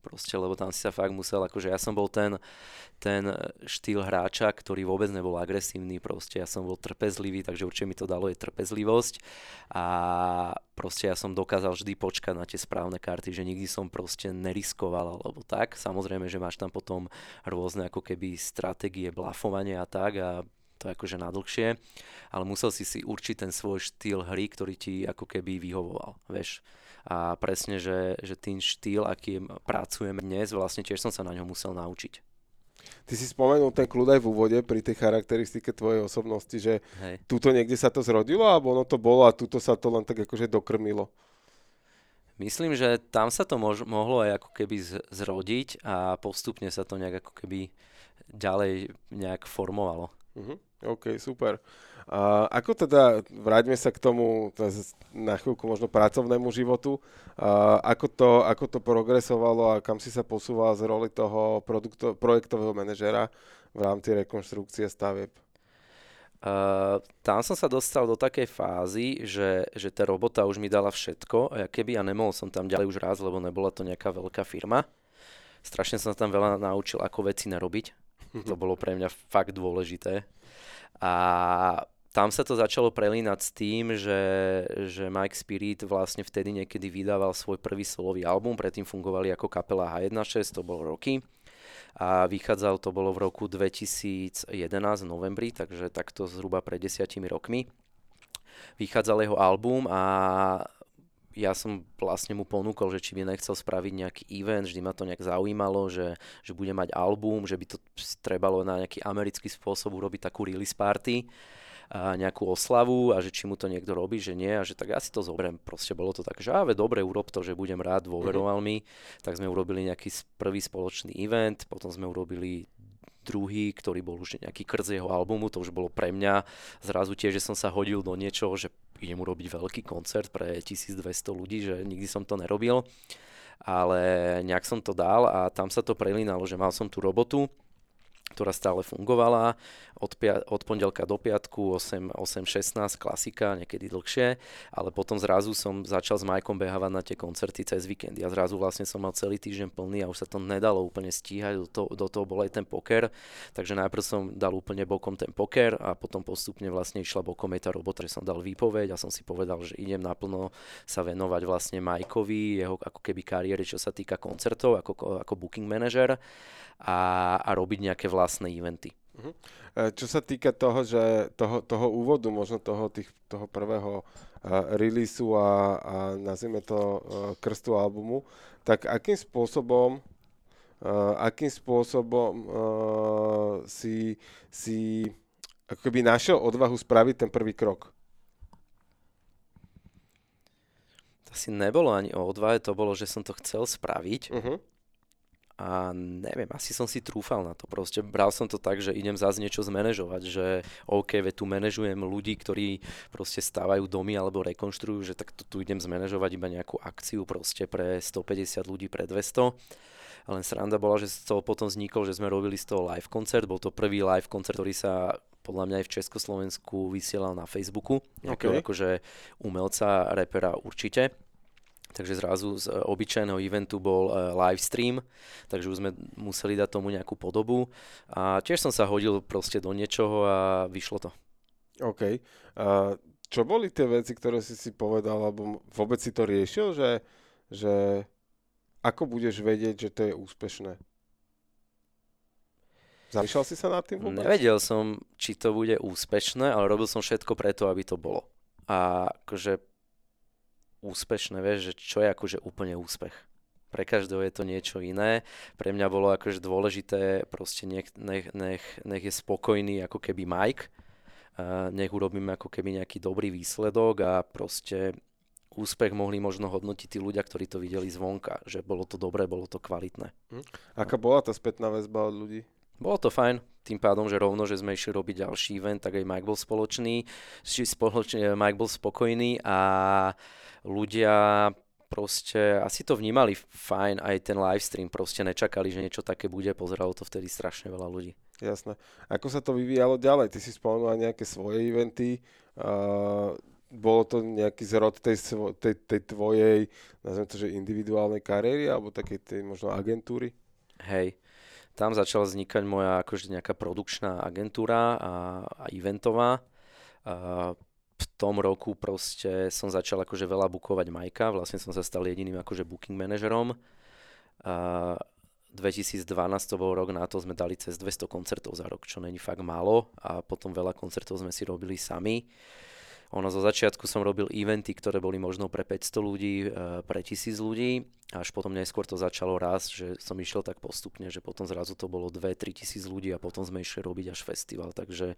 proste, lebo tam si sa fakt musel, akože ja som bol ten, ten štýl hráča, ktorý vôbec nebol agresívny, proste ja som bol trpezlivý, takže určite mi to dalo je trpezlivosť a proste ja som dokázal vždy počkať na tie správne karty, že nikdy som proste neriskoval alebo tak. Samozrejme, že máš tam potom rôzne ako keby stratégie blafovania a tak a to je akože nadlhšie, ale musel si si určiť ten svoj štýl hry, ktorý ti ako keby vyhovoval, vieš a presne, že, že tým štýl, akým pracujeme dnes, vlastne tiež som sa na ňom musel naučiť. Ty si spomenul ten kľud aj v úvode pri tej charakteristike tvojej osobnosti, že Hej. tuto niekde sa to zrodilo, alebo ono to bolo a tuto sa to len tak akože dokrmilo? Myslím, že tam sa to mož- mohlo aj ako keby z- zrodiť a postupne sa to nejak ako keby ďalej nejak formovalo. Uh-huh. OK, super. A ako teda, vráťme sa k tomu na chvíľku možno pracovnému životu, a ako, to, ako to progresovalo a kam si sa posúval z roli toho produkto, projektového manažera v rámci rekonštrukcie stavieb? Uh, tam som sa dostal do takej fázy, že, že tá robota už mi dala všetko a keby ja nemohol som tam ďalej už raz, lebo nebola to nejaká veľká firma. Strašne som tam veľa naučil, ako veci narobiť. *laughs* To bolo pre mňa fakt dôležité. A tam sa to začalo prelínať s tým, že, že Mike Spirit vlastne vtedy niekedy vydával svoj prvý solový album, predtým fungovali ako kapela H16, to bol roky a vychádzal to bolo v roku 2011 v novembri, takže takto zhruba pred desiatimi rokmi. Vychádzal jeho album a ja som vlastne mu ponúkol, že či by nechcel spraviť nejaký event, vždy ma to nejak zaujímalo, že, že bude mať album, že by to trebalo na nejaký americký spôsob urobiť takú release party a nejakú oslavu a že či mu to niekto robí, že nie a že tak ja si to zoberiem. Proste bolo to tak, že áve, dobre, urob to, že budem rád, dôveroval mm-hmm. mi. Tak sme urobili nejaký prvý spoločný event, potom sme urobili druhý, ktorý bol už nejaký krz jeho albumu, to už bolo pre mňa zrazu tiež, že som sa hodil do niečoho, že idem urobiť veľký koncert pre 1200 ľudí, že nikdy som to nerobil, ale nejak som to dal a tam sa to prelínalo, že mal som tú robotu, ktorá stále fungovala od, pia- od pondelka do piatku 8, 8.16 klasika, niekedy dlhšie, ale potom zrazu som začal s Majkom behávať na tie koncerty cez víkend. Ja zrazu vlastne som mal celý týždeň plný a už sa to nedalo úplne stíhať, do toho, do toho bol aj ten poker, takže najprv som dal úplne bokom ten poker a potom postupne vlastne išla bokom aj tá robota, že som dal výpoveď a som si povedal, že idem naplno sa venovať vlastne Majkovi, jeho ako keby kariére, čo sa týka koncertov, ako, ako booking manažer a, a robiť nejaké vlastné eventy. Uh-huh. Čo sa týka toho, že toho, toho úvodu, možno toho, tých, toho prvého uh, releaseu a, a nazvime to uh, krstu albumu, tak akým spôsobom uh, akým spôsobom uh, si, si ako keby našiel odvahu spraviť ten prvý krok? To asi nebolo ani o odvahe, to bolo, že som to chcel spraviť. Uh-huh a neviem, asi som si trúfal na to. Proste bral som to tak, že idem zase niečo zmanéžovať, že OK, ve tu manažujem ľudí, ktorí proste stávajú domy alebo rekonštruujú, že tak tu, tu idem zmanéžovať iba nejakú akciu proste pre 150 ľudí, pre 200. Len sranda bola, že z toho potom vznikol, že sme robili z toho live koncert. Bol to prvý live koncert, ktorý sa podľa mňa aj v Československu vysielal na Facebooku. Nejakého okay. akože umelca, repera určite Takže zrazu z e, obyčajného eventu bol uh, live stream, takže už sme museli dať tomu nejakú podobu. A tiež som sa hodil proste do niečoho a vyšlo to. OK. Uh, čo boli tie veci, ktoré si si povedal, alebo vôbec si to riešil, že, že ako budeš vedieť, že to je úspešné? Zamýšľal si sa nad tým vôbec? Nevedel som, či to bude úspešné, ale robil som všetko preto, aby to bolo. A akože úspešné, vieš, že čo je akože úplne úspech. Pre každého je to niečo iné. Pre mňa bolo akože dôležité, proste nech, nech, nech, nech je spokojný ako keby Mike, uh, nech urobíme ako keby nejaký dobrý výsledok a proste úspech mohli možno hodnotiť tí ľudia, ktorí to videli zvonka, že bolo to dobré, bolo to kvalitné. Hm. Aká bola tá spätná väzba od ľudí? Bolo to fajn, tým pádom, že rovno, že sme išli robiť ďalší event, tak aj Mike bol spoločný, či spoločný, Mike bol spokojný a ľudia proste asi to vnímali fajn, aj ten live stream, proste nečakali, že niečo také bude, pozeralo to vtedy strašne veľa ľudí. Jasné. Ako sa to vyvíjalo ďalej? Ty si spomenul nejaké svoje eventy, uh, bolo to nejaký zrod tej, tej, tej tvojej, nazvem to, že individuálnej kariéry, alebo takej tej možno agentúry? Hej, tam začala vznikať moja akože nejaká produkčná agentúra a, a eventová. A v tom roku proste som začal akože veľa bukovať Majka, vlastne som sa stal jediným akože booking manažerom. A 2012 to bol rok na to, sme dali cez 200 koncertov za rok, čo není fakt málo a potom veľa koncertov sme si robili sami. Ono zo začiatku som robil eventy, ktoré boli možno pre 500 ľudí, e, pre 1000 ľudí, až potom neskôr to začalo raz, že som išiel tak postupne, že potom zrazu to bolo 2-3 tisíc ľudí a potom sme išli robiť až festival, takže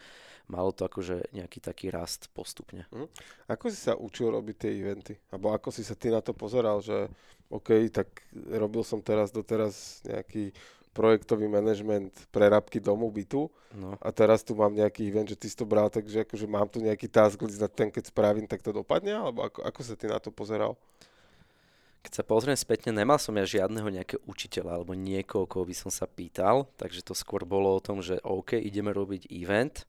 malo to akože nejaký taký rast postupne. Mm. Ako si sa učil robiť tie eventy? Alebo ako si sa ty na to pozeral, že OK, tak robil som teraz doteraz nejaký projektový manažment prerábky domu, bytu no. a teraz tu mám nejaký event, že ty si to bral tak, že akože mám tu nejaký task list na ten, keď spravím, tak to dopadne? Alebo ako, ako sa ty na to pozeral? Keď sa pozriem spätne, nemal som ja žiadneho nejakého učiteľa alebo niekoho, koho by som sa pýtal, takže to skôr bolo o tom, že OK, ideme robiť event,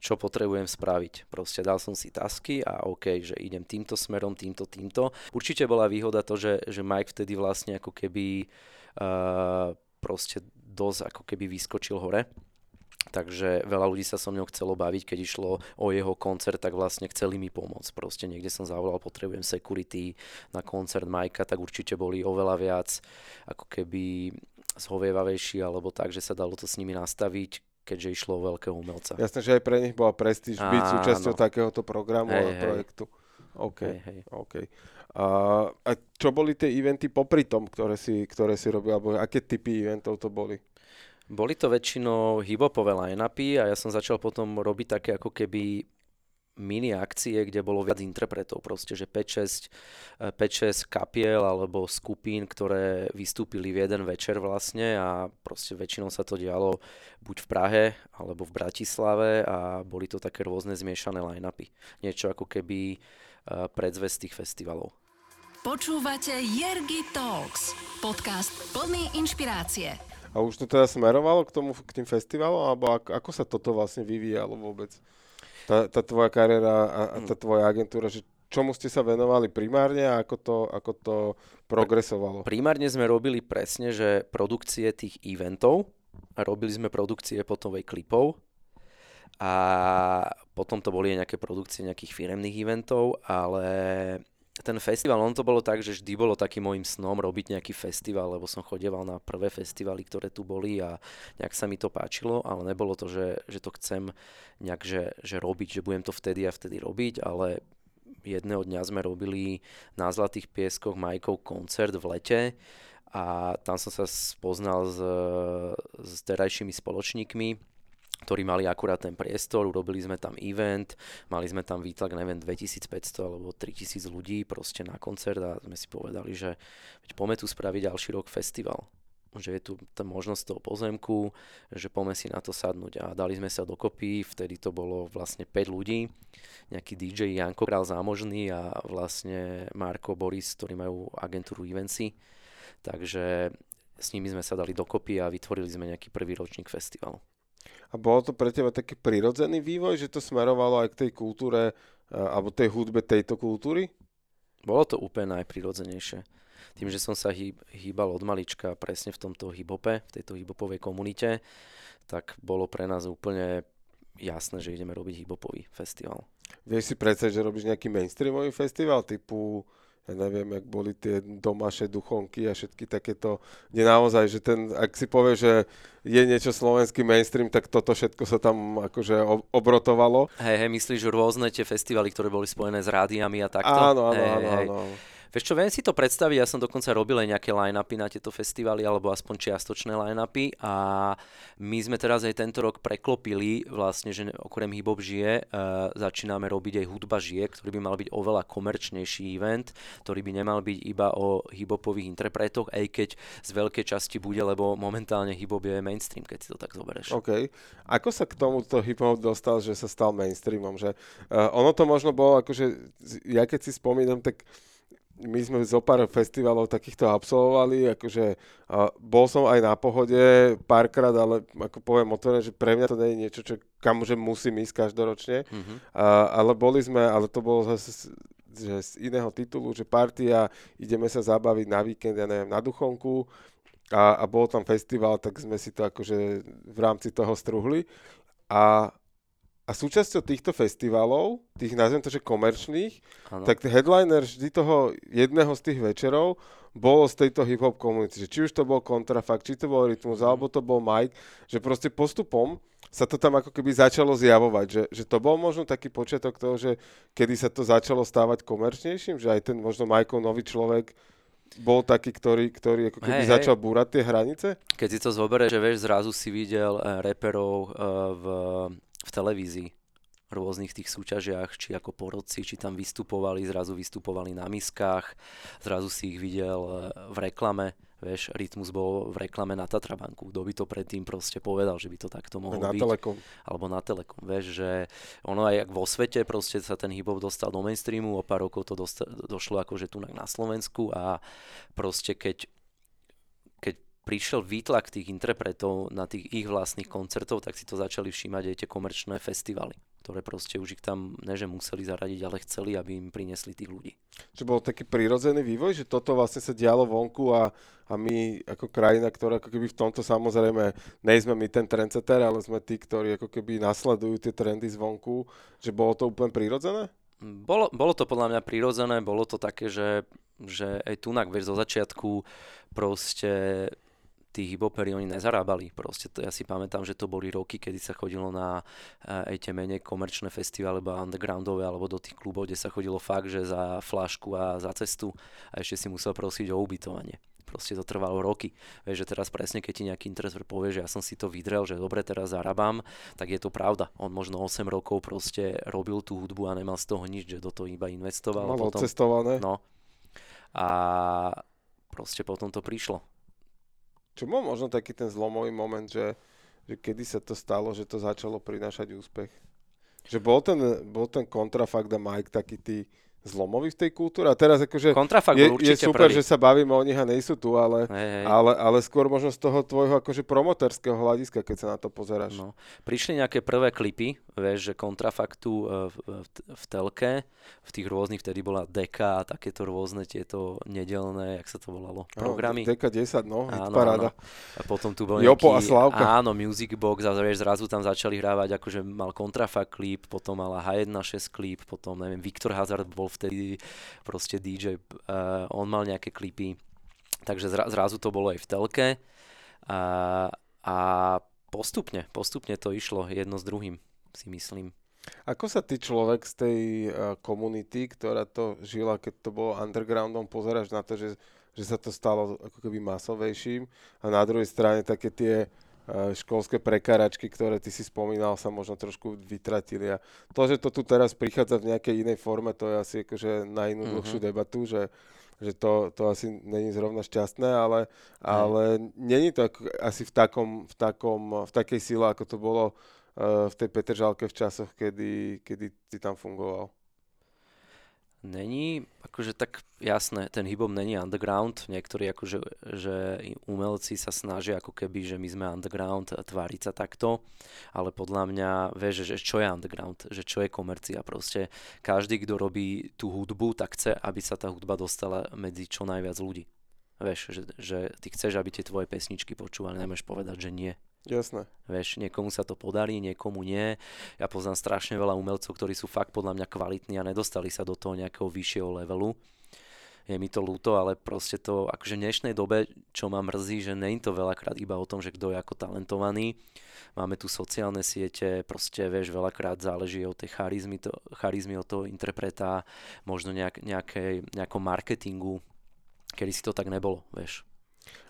čo potrebujem spraviť. Proste dal som si tasky a OK, že idem týmto smerom, týmto, týmto. Určite bola výhoda to, že, že Mike vtedy vlastne ako keby uh, proste dosť ako keby vyskočil hore. Takže veľa ľudí sa so mnou chcelo baviť, keď išlo o jeho koncert, tak vlastne chceli mi pomôcť. Proste niekde som zavolal, potrebujem security na koncert Majka, tak určite boli oveľa viac ako keby zhovievavejší, alebo tak, že sa dalo to s nimi nastaviť, keďže išlo o veľkého umelca. Jasné, že aj pre nich bola prestíž byť súčasťou takéhoto programu a projektu. Hej. OK, hej, hej. OK. A, a čo boli tie eventy popri tom, ktoré si, ktoré si robil, alebo aké typy eventov to boli? Boli to väčšinou hip-hopové line-upy a ja som začal potom robiť také ako keby mini akcie, kde bolo viac interpretov, proste, že 5-6, 5-6 kapiel alebo skupín, ktoré vystúpili v jeden večer vlastne a proste väčšinou sa to dialo buď v Prahe alebo v Bratislave a boli to také rôzne zmiešané line-upy. Niečo ako keby predzvest tých festivalov. Počúvate Jergy Talks, podcast plný inšpirácie. A už to teda smerovalo k tomu, k tým festivalom, alebo ako, ako sa toto vlastne vyvíjalo vôbec? Tá, tá tvoja kariéra a, a tá tvoja agentúra, že čomu ste sa venovali primárne a ako to, ako to progresovalo? Primárne sme robili presne, že produkcie tých eventov, a robili sme produkcie potom aj klipov a potom to boli aj nejaké produkcie nejakých firemných eventov, ale ten festival, on to bolo tak, že vždy bolo takým môjim snom robiť nejaký festival, lebo som chodeval na prvé festivaly, ktoré tu boli a nejak sa mi to páčilo, ale nebolo to, že, že to chcem nejak, že, že robiť, že budem to vtedy a vtedy robiť, ale jedného dňa sme robili na Zlatých pieskoch Majkov koncert v lete a tam som sa spoznal s, s terajšími spoločníkmi, ktorí mali akurát ten priestor, urobili sme tam event, mali sme tam výtlak, neviem, 2500 alebo 3000 ľudí proste na koncert a sme si povedali, že veď poďme tu spraviť ďalší rok festival. Že je tu tá možnosť toho pozemku, že poďme si na to sadnúť. A dali sme sa dokopy, vtedy to bolo vlastne 5 ľudí, nejaký DJ Janko Král Zámožný a vlastne Marko Boris, ktorí majú agentúru Evency, takže s nimi sme sa dali dokopy a vytvorili sme nejaký prvý ročník festivalu. A bolo to pre teba taký prirodzený vývoj, že to smerovalo aj k tej kultúre alebo tej hudbe tejto kultúry? Bolo to úplne najprirodzenejšie. Tým, že som sa hýb, hýbal od malička presne v tomto hibope, v tejto hibopovej komunite, tak bolo pre nás úplne jasné, že ideme robiť hibopový festival. Vieš si predstaviť, že robíš nejaký mainstreamový festival typu ja neviem, jak boli tie domaše duchonky a všetky takéto, kde naozaj, že ten, ak si povie, že je niečo slovenský mainstream, tak toto všetko sa tam akože obrotovalo. Hej, hej, myslíš rôzne tie festivaly, ktoré boli spojené s rádiami a takto? Áno, áno, hej, áno, hej. áno. Vieš čo, viem si to predstaviť, ja som dokonca robil aj nejaké line-upy na tieto festivaly, alebo aspoň čiastočné line-upy a my sme teraz aj tento rok preklopili vlastne, že okrem hip žije, uh, začíname robiť aj hudba žije, ktorý by mal byť oveľa komerčnejší event, ktorý by nemal byť iba o hibopových interpretoch, aj keď z veľkej časti bude, lebo momentálne hip je mainstream, keď si to tak zoberieš. OK. Ako sa k tomuto hip-hop dostal, že sa stal mainstreamom? Že, uh, ono to možno bolo, akože, ja keď si spomínam, tak my sme zo pár festivalov takýchto absolvovali, akože a bol som aj na pohode párkrát, ale ako poviem otvorene, že pre mňa to nie je niečo, čo, kam že musím ísť každoročne, mm-hmm. a, ale boli sme, ale to bolo zase že z iného titulu, že partia, ideme sa zabaviť na víkend, ja neviem, na Duchonku. A, a bol tam festival, tak sme si to akože v rámci toho struhli. A a súčasťou týchto festivalov, tých nazvem to, že komerčných, ano. tak headliner vždy toho jedného z tých večerov bolo z tejto hip-hop komunity. Že či už to bol kontrafakt, či to bol rytmus, mm. alebo to bol Mike, že proste postupom sa to tam ako keby začalo zjavovať, že, že to bol možno taký počiatok toho, že kedy sa to začalo stávať komerčnejším, že aj ten možno Michael nový človek bol taký, ktorý, ktorý ako keby hey, začal hey. búrať tie hranice? Keď si to zoberieš, že vieš, zrazu si videl uh, reperov uh, v v televízii rôznych tých súťažiach, či ako porodci, či tam vystupovali, zrazu vystupovali na miskách, zrazu si ich videl e, v reklame, vieš, Rytmus bol v reklame na Tatrabanku, kto by to predtým proste povedal, že by to takto mohlo na byť. Telekom. Alebo na Telekom, vieš, že ono aj vo svete proste sa ten hip dostal do mainstreamu, o pár rokov to dosta- došlo akože tu na Slovensku a proste keď prišiel výtlak tých interpretov na tých ich vlastných koncertov, tak si to začali všímať aj tie komerčné festivaly, ktoré proste už ich tam, ne že museli zaradiť, ale chceli, aby im priniesli tých ľudí. Čo bol taký prirodzený vývoj, že toto vlastne sa dialo vonku a, a my ako krajina, ktorá ako keby v tomto samozrejme, nejsme my ten trendsetter, ale sme tí, ktorí ako keby nasledujú tie trendy zvonku, že bolo to úplne prirodzené? Bolo, bolo to podľa mňa prirodzené, bolo to také, že, že aj tunak, vieš, zo začiatku proste tí hiphopery oni nezarábali. Proste to, ja si pamätám, že to boli roky, kedy sa chodilo na aj tie menej komerčné festivály, alebo undergroundové, alebo do tých klubov, kde sa chodilo fakt, že za flašku a za cestu a ešte si musel prosiť o ubytovanie. Proste to trvalo roky. Vieš, že teraz presne, keď ti nejaký interesor povie, že ja som si to vydrel, že dobre, teraz zarábam, tak je to pravda. On možno 8 rokov proste robil tú hudbu a nemal z toho nič, že do toho iba investoval. Mal potom, odcestované. No. A proste potom to prišlo čo bol možno taký ten zlomový moment, že, že kedy sa to stalo, že to začalo prinášať úspech? Že bol ten, bol ten kontrafakt a Mike taký tí zlomový v tej kultúre. A teraz akože Kontrafakt je, je super, prvý. že sa bavíme o nich a nejsú tu, ale, Hej, hej. ale, ale skôr možno z toho tvojho akože promoterského hľadiska, keď sa na to pozeráš. No. Prišli nejaké prvé klipy, vieš, že kontrafaktu e, v, v, v telke, v tých rôznych, vtedy bola deka a takéto rôzne tieto nedelné, jak sa to volalo, programy. Deka 10, no, Áno, paráda. A potom tu bol Jopo a nejaký, Slávka. áno, Music Box a vieš, zrazu tam začali hrávať, akože mal Kontrafakt klip, potom mala H1.6 klip, potom neviem, Viktor Hazard bol vtedy proste DJ, uh, on mal nejaké klipy, takže zra, zrazu to bolo aj v telke a, a postupne, postupne to išlo jedno s druhým, si myslím. Ako sa ty človek z tej uh, komunity, ktorá to žila, keď to bolo undergroundom, pozeráš na to, že, že sa to stalo ako keby masovejším a na druhej strane také tie uh, školské prekáračky, ktoré ty si spomínal, sa možno trošku vytratili. A to, že to tu teraz prichádza v nejakej inej forme, to je asi akože na inú Mhm. dlhšiu debatu, že že to, to asi není zrovna šťastné, ale, ale není to ako, asi v, takom, v, takom, v takej sile, ako to bolo uh, v tej Petržalke v časoch, kedy, kedy ty tam fungoval. Není, akože tak jasné, ten hip není underground, niektorí akože, že umelci sa snažia ako keby, že my sme underground, tváriť sa takto, ale podľa mňa, vieš, že čo je underground, že čo je komercia, proste každý, kto robí tú hudbu, tak chce, aby sa tá hudba dostala medzi čo najviac ľudí. Vieš, že, že ty chceš, aby tie tvoje pesničky počúvali, nemôžeš povedať, že nie. Jasné. Vieš, niekomu sa to podarí, niekomu nie. Ja poznám strašne veľa umelcov, ktorí sú fakt podľa mňa kvalitní a nedostali sa do toho nejakého vyššieho levelu. Je mi to ľúto, ale proste to, akože v dnešnej dobe, čo ma mrzí, že nie je to veľakrát iba o tom, že kto je ako talentovaný. Máme tu sociálne siete, proste vieš, veľakrát záleží od tej charizmy, to, charizmy od toho interpreta, možno nejak, nejaké, nejakom marketingu, kedy si to tak nebolo, vieš.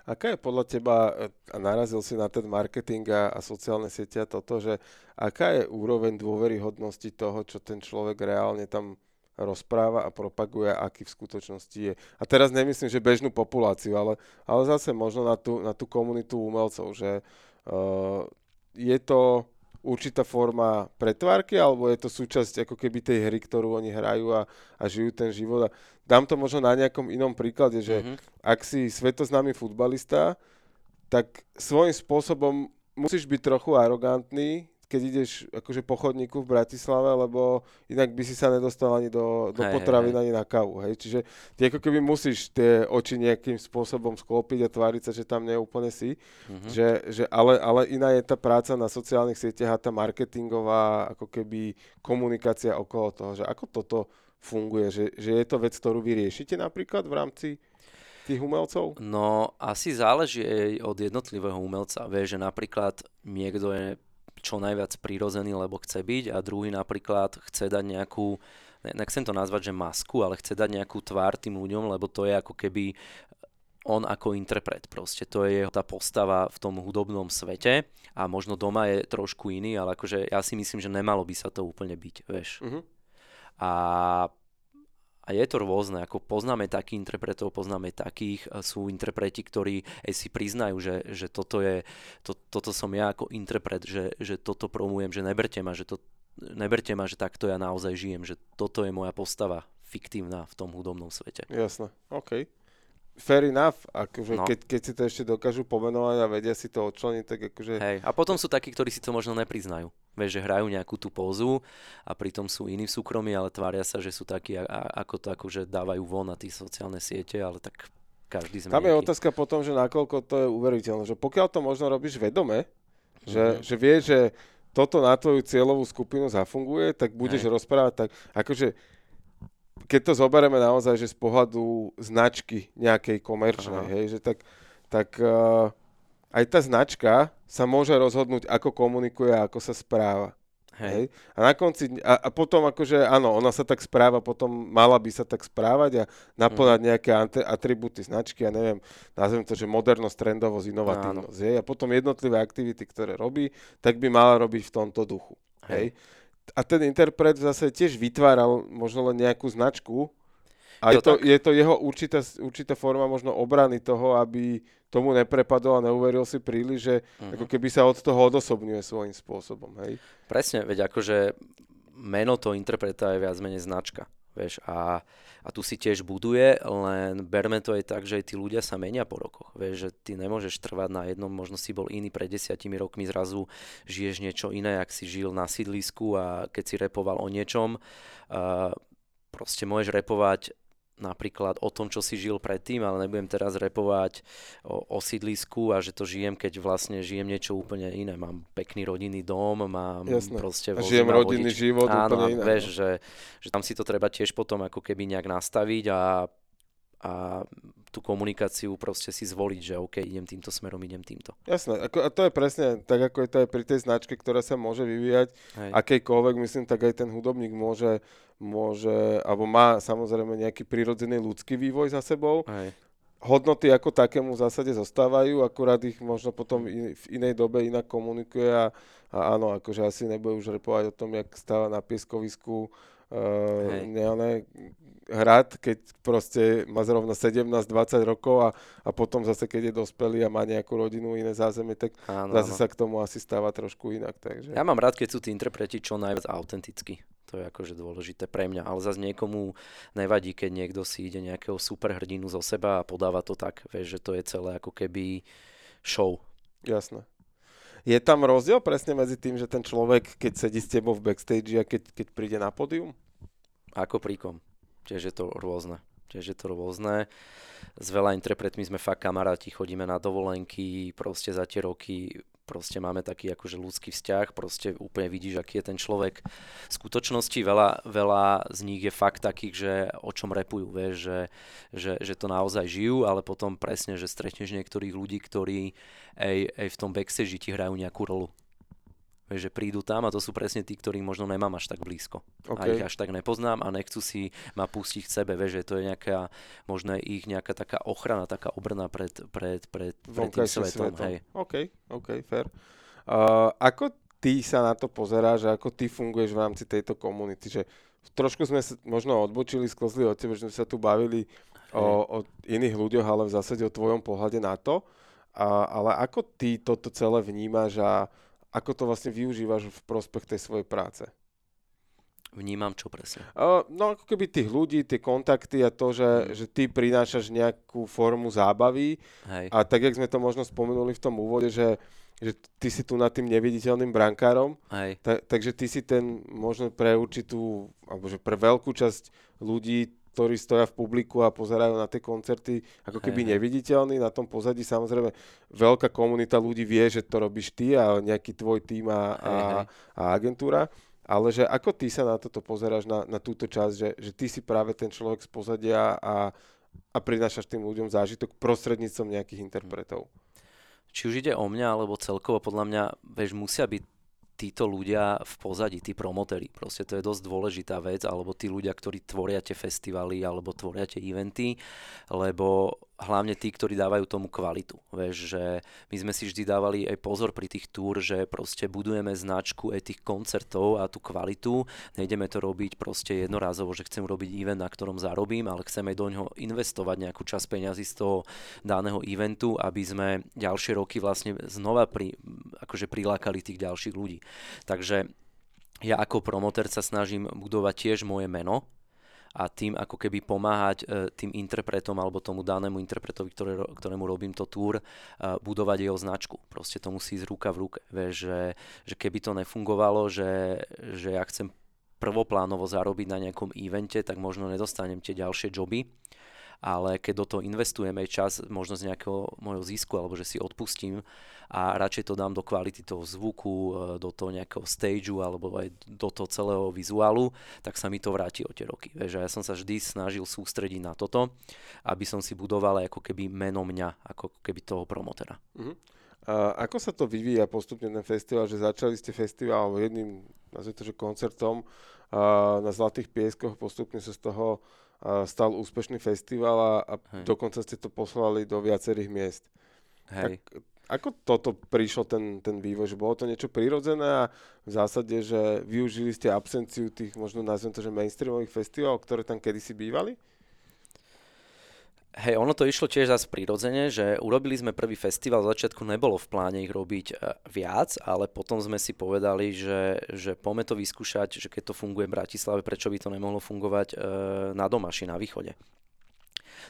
Aká je podľa teba, e, a narazil si na ten marketing a, a sociálne siete a toto, že aká je úroveň dôveryhodnosti toho, čo ten človek reálne tam rozpráva a propaguje, aký v skutočnosti je. A teraz nemyslím, že bežnú populáciu, ale, ale zase možno na tú, na tú komunitu umelcov, že uh, je to určitá forma pretvárky, alebo je to súčasť ako keby tej hry, ktorú oni hrajú a, a žijú ten život. A dám to možno na nejakom inom príklade, že Mhm. ak si svetoznámy futbalista, tak svojím spôsobom musíš byť trochu arogantný, keď ideš akože po chodníku v Bratislave, lebo inak by si sa nedostal ani do, do Hej, potravín, hej. ani na kávu. Hej. Čiže ty ako keby musíš tie oči nejakým spôsobom sklopiť a tváriť sa, že tam neúplne si. Mhm. Že, že ale, ale iná je tá práca na sociálnych sieťach a tá marketingová ako keby komunikácia okolo toho, že ako toto funguje, že, že je to vec, ktorú vy riešite napríklad v rámci tých umelcov? No, asi záleží aj od jednotlivého umelca. Vieš, že napríklad niekto je čo najviac prirozený, lebo chce byť a druhý napríklad chce dať nejakú, ne- nechcem to nazvať, že masku, ale chce dať nejakú tvár tým ľuďom, lebo to je ako keby on ako interpret. Proste to je jeho tá postava v tom hudobnom svete a možno doma je trošku iný, ale akože ja si myslím, že nemalo by sa to úplne byť, vieš. Mhm. A, a je to rôzne, ako poznáme takých interpretov, poznáme takých, a sú interpreti, ktorí aj si priznajú, že, že toto, je, to, toto som ja ako interpret, že, že toto promujem, že neberte ma, že to, neberte ma, že takto ja naozaj žijem, že toto je moja postava fiktívna v tom hudobnom svete. Jasné, OK. Fair enough, akože No. keď, keď si to ešte dokážu pomenovať a vedia si to odčleniť, tak akože... Hej. A potom sú takí, ktorí si to možno nepriznajú. Vieš, že hrajú nejakú tú pózu a pritom sú iní v súkromí, ale tvária sa, že sú takí, a, a, ako to akože dávajú von na tie sociálne siete, ale tak každý sme Tam je nejaký. otázka potom, že nakoľko to je uveriteľné. Že pokiaľ to možno robíš vedome, že, Mhm. že vieš, že toto na tvoju cieľovú skupinu zafunguje, tak budeš Hej. rozprávať tak, akože keď to zoberieme naozaj, že z pohľadu značky nejakej komerčnej, Aha. hej, že tak, tak uh, aj tá značka sa môže rozhodnúť, ako komunikuje a ako sa správa. Hej. Hej. A na konci, a, a potom akože áno, ona sa tak správa, potom mala by sa tak správať a naplňať Mhm. nejaké ante- atributy značky, ja neviem, nazvem to, že modernosť, trendovosť, inovatívnosť. Hej. A potom jednotlivé aktivity, ktoré robí, tak by mala robiť v tomto duchu. Hej. A ten interpret zase tiež vytváral možno len nejakú značku a je Jo, to, tak. je to jeho určitá, určitá forma možno obrany toho, aby tomu neprepadol a neuveril si príliš, že Mhm. ako keby sa od toho odosobňuje svojím spôsobom. Hej. Presne, veď akože meno toho interpreta je viac menej značka. Vieš, a, a tu si tiež buduje, len berme to aj tak, že aj tí ľudia sa menia po rokoch. Vieš, že ty nemôžeš trvať na jednom, možno si bol iný pred desiatimi rokmi, zrazu žiješ niečo iné, ak si žil na sídlisku a keď si repoval o niečom, uh, proste môžeš repovať napríklad o tom, čo si žil predtým, ale nebudem teraz repovať o, o sídlisku a že to žijem, keď vlastne žijem niečo úplne iné. Mám pekný rodinný dom, mám Jasné. proste... A žijem rodinný vodič. život Áno, úplne iné. Vieš, no. že, že tam si to treba tiež potom ako keby nejak nastaviť a a tú komunikáciu proste si zvoliť, že OK, idem týmto smerom, idem týmto. Jasné, a to je presne tak, ako je to aj pri tej značke, ktorá sa môže vyvíjať Hej. akejkoľvek, myslím, tak aj ten hudobník môže, môže, alebo má samozrejme nejaký prirodzený ľudský vývoj za sebou. Hej. Hodnoty ako takému v zásade zostávajú, akurát ich možno potom in, v inej dobe inak komunikuje a, a áno, akože asi nebude už repovať o tom, jak stáva na pieskovisku uh, ne, hrať, keď proste má zrovna 17-20 rokov a, a potom zase, keď je dospelý a má nejakú rodinu, iné zázemie, tak áno, zase áno. sa k tomu asi stáva trošku inak. Takže... Ja mám rád, keď sú tí interpreti čo najviac autenticky. To je akože dôležité pre mňa, ale zase niekomu nevadí, keď niekto si ide nejakého superhrdinu zo seba a podáva to tak, vieš, že to je celé ako keby show. Jasné. Je tam rozdiel presne medzi tým, že ten človek, keď sedí s tebou v backstage a keď, keď príde na pódium? Ako príkom. Tiež je to rôzne. Tiež je to rôzne. S veľa interpretmi sme fakt kamaráti, chodíme na dovolenky, proste za tie roky proste máme taký akože ľudský vzťah, proste úplne vidíš, aký je ten človek. V skutočnosti veľa, veľa z nich je fakt takých, že o čom repujú, vieš, že, že, že to naozaj žijú, ale potom presne, že stretneš niektorých ľudí, ktorí aj, aj v tom backstage ti hrajú nejakú rolu. Vieš, že prídu tam a to sú presne tí, ktorých možno nemám až tak blízko. Okay. A ich až tak nepoznám a nechcú si ma pustiť k sebe. Vieš, že to je nejaká, možno ich nejaká taká ochrana, taká obrna pred, pred, pred, pred tým svetom. svetom. Hej. OK, OK, fair. Uh, ako ty sa na to pozeráš a ako ty funguješ v rámci tejto komunity? Že trošku sme sa možno odbočili, sklzli od teba, že sme sa tu bavili o, o iných ľuďoch, ale v zásade o tvojom pohľade na to. A, ale ako ty toto celé vnímaš a ako to vlastne využívaš v prospech tej svojej práce? Vnímam čo presne? Uh, no ako keby tých ľudí, tie kontakty a to, že, mm. že ty prinášaš nejakú formu zábavy Hej. a tak, jak sme to možno spomenuli v tom úvode, že, že ty si tu nad tým neviditeľným brankárom, Hej. Ta, takže ty si ten možno pre určitú, alebo že pre veľkú časť ľudí ktorí stoja v publiku a pozerajú na tie koncerty ako keby hey, neviditeľní. Na tom pozadí samozrejme veľká komunita ľudí vie, že to robíš ty a nejaký tvoj tým a, a, a agentúra. Ale že ako ty sa na toto pozeráš, na, na túto časť, že, že ty si práve ten človek z pozadia a, a prinášaš tým ľuďom zážitok prostredníctvom nejakých interpretov? Či už ide o mňa, alebo celkovo podľa mňa, vieš, musia byť títo ľudia v pozadí, tí promotéri. Proste to je dosť dôležitá vec, alebo tí ľudia, ktorí tvoria tie festivaly alebo tvoria tie eventy, lebo hlavne tí, ktorí dávajú tomu kvalitu. Vieš, že my sme si vždy dávali aj pozor pri tých túr, že proste budujeme značku aj tých koncertov a tú kvalitu. Nejdeme to robiť proste jednorázovo, že chcem robiť event, na ktorom zarobím, ale chceme do ňoho investovať nejakú časť peňazí z toho daného eventu, aby sme ďalšie roky vlastne znova pri, akože prilákali tých ďalších ľudí. Takže ja ako promoter sa snažím budovať tiež moje meno, a tým ako keby pomáhať e, tým interpretom alebo tomu danému interpretovi, ktoré, ktorému robím to túr, e, budovať jeho značku. Proste to musí ísť ruka v ruke. Vieš, že, že keby to nefungovalo, že, že ja chcem prvoplánovo zarobiť na nejakom evente, tak možno nedostanem tie ďalšie joby ale keď do toho investujem aj čas možno z nejakého môjho zisku, alebo že si odpustím a radšej to dám do kvality toho zvuku, e, do toho nejakého stageu alebo aj do toho celého vizuálu, tak sa mi to vráti o tie roky. Vieš, ja som sa vždy snažil sústrediť na toto, aby som si budoval ako keby meno mňa, ako keby toho promotera. Uh-huh. A ako sa to vyvíja postupne ten festival, že začali ste festival jedným, nazvime to, že koncertom na Zlatých pieskoch, postupne sa z toho stal úspešný festival a, a dokonca ste to poslali do viacerých miest. Hej. Tak, ako toto prišlo ten, ten vývoj? Že bolo to niečo prirodzené a v zásade, že využili ste absenciu tých, možno nazvem to, že mainstreamových festivalov, ktoré tam kedysi bývali? Hej, ono to išlo tiež zase prirodzene, že urobili sme prvý festival, v začiatku nebolo v pláne ich robiť e, viac, ale potom sme si povedali, že, že poďme to vyskúšať, že keď to funguje v Bratislave, prečo by to nemohlo fungovať e, na Domaši, na východe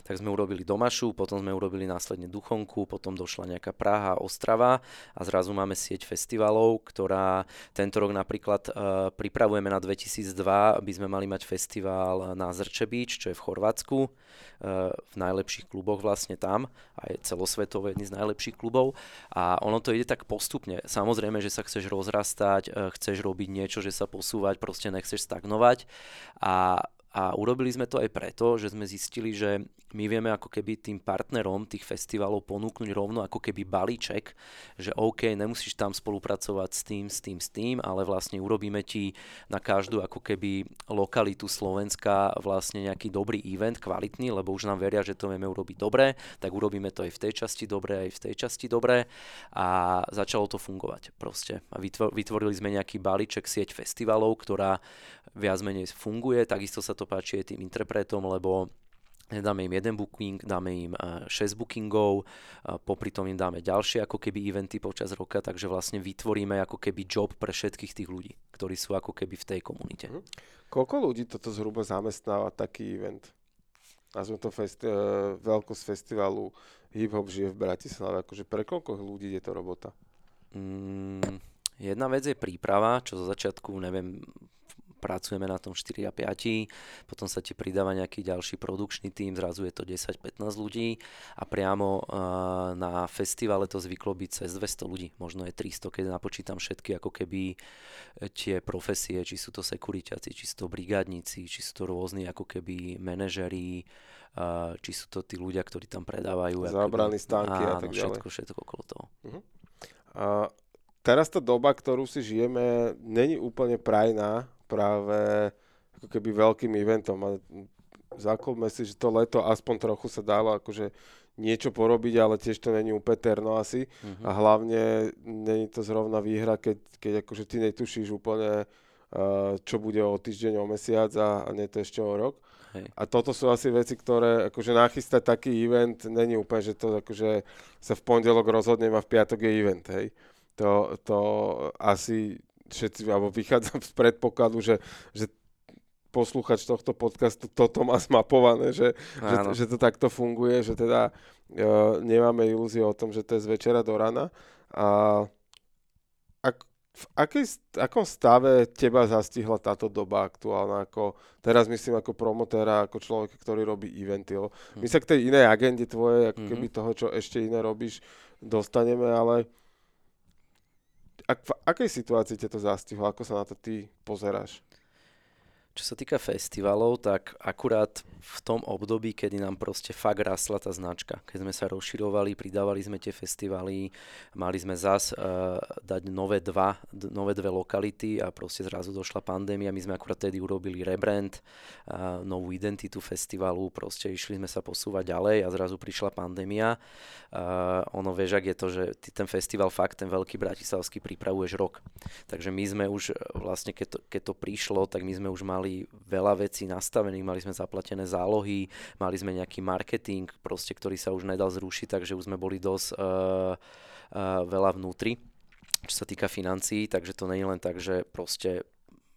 tak sme urobili Domašu, potom sme urobili následne Duchonku, potom došla nejaká Praha, Ostrava a zrazu máme sieť festivalov, ktorá tento rok napríklad uh, pripravujeme na 2002, aby sme mali mať festival na Zrče Beach, čo je v Chorvátsku, uh, v najlepších kluboch vlastne tam a je celosvetovo jedný z najlepších klubov. A ono to ide tak postupne. Samozrejme, že sa chceš rozrastať, uh, chceš robiť niečo, že sa posúvať, proste nechceš stagnovať. A a urobili sme to aj preto, že sme zistili, že my vieme ako keby tým partnerom tých festivalov ponúknuť rovno ako keby balíček, že OK, nemusíš tam spolupracovať s tým, s tým, s tým, ale vlastne urobíme ti na každú ako keby lokalitu Slovenska vlastne nejaký dobrý event, kvalitný, lebo už nám veria, že to vieme urobiť dobre, tak urobíme to aj v tej časti dobre, aj v tej časti dobre a začalo to fungovať proste. A vytvorili sme nejaký balíček sieť festivalov, ktorá viac menej funguje, takisto sa to páči aj tým interpretom, lebo dáme im jeden booking, dáme im 6 eh, bookingov, popri tom im dáme ďalšie ako keby eventy počas roka, takže vlastne vytvoríme ako keby job pre všetkých tých ľudí, ktorí sú ako keby v tej komunite. Mhm. Koľko ľudí toto zhruba zamestnáva taký event? Nazvem to festi- uh, veľkosť festivalu Hip Hop žije v Bratislave. Akože pre koľko ľudí je to robota? Mm, jedna vec je príprava, čo zo začiatku, neviem, pracujeme na tom 4 a 5, potom sa ti pridáva nejaký ďalší produkčný tým, zrazu je to 10-15 ľudí a priamo na festivale to zvyklo byť cez 200 ľudí, možno je 300, keď napočítam všetky ako keby e, tie profesie, či sú to sekuriťaci, či sú to brigádnici, či sú to rôzni ako keby manažeri, či sú to tí ľudia, ktorí tam predávajú. Zábrany, stánky a tak ďalej. Všetko, všetko okolo toho. Uh-huh. Uh, teraz tá doba, ktorú si žijeme, není úplne prajná práve ako keby veľkým eventom a zaklopme si, že to leto aspoň trochu sa dalo akože niečo porobiť, ale tiež to není úplne terno asi uh-huh. a hlavne není to zrovna výhra, keď, keď akože ty netušíš úplne uh, čo bude o týždeň, o mesiac a, a nie to ešte o rok. Hej. A toto sú asi veci, ktoré akože nachystať taký event není úplne, že to akože sa v pondelok rozhodnem a v piatok je event, hej. To, to asi všetci, alebo vychádzam z predpokladu, že, že poslúchač tohto podcastu toto má zmapované, že, že, že to takto funguje, že teda uh, nemáme ilúziu o tom, že to je z večera do rana. A ak, v akej, akom stave teba zastihla táto doba aktuálna? Ako, teraz myslím ako promotéra, ako človek, ktorý robí eventy. My sa k tej inej agende tvojej, ako keby mhm. toho, čo ešte iné robíš, dostaneme, ale ak, v akej situácii ťa to zastihlo? Ako sa na to ty pozeráš? Čo sa týka festivalov, tak akurát v tom období, kedy nám proste fakt rastla tá značka. Keď sme sa rozširovali, pridávali sme tie festivaly, mali sme zas uh, dať nové, dva, d- nové dve lokality a proste zrazu došla pandémia. My sme akurát tedy urobili rebrand, uh, novú identitu festivalu, proste išli sme sa posúvať ďalej a zrazu prišla pandémia. Uh, ono vieš, ak je to, že ty ten festival fakt, ten veľký bratislavský pripravuješ rok. Takže my sme už vlastne, keď to, keď to prišlo, tak my sme už mali mali veľa vecí nastavených, mali sme zaplatené zálohy, mali sme nejaký marketing, proste, ktorý sa už nedal zrušiť, takže už sme boli dosť uh, uh, veľa vnútri, čo sa týka financií, takže to nie je len tak, že proste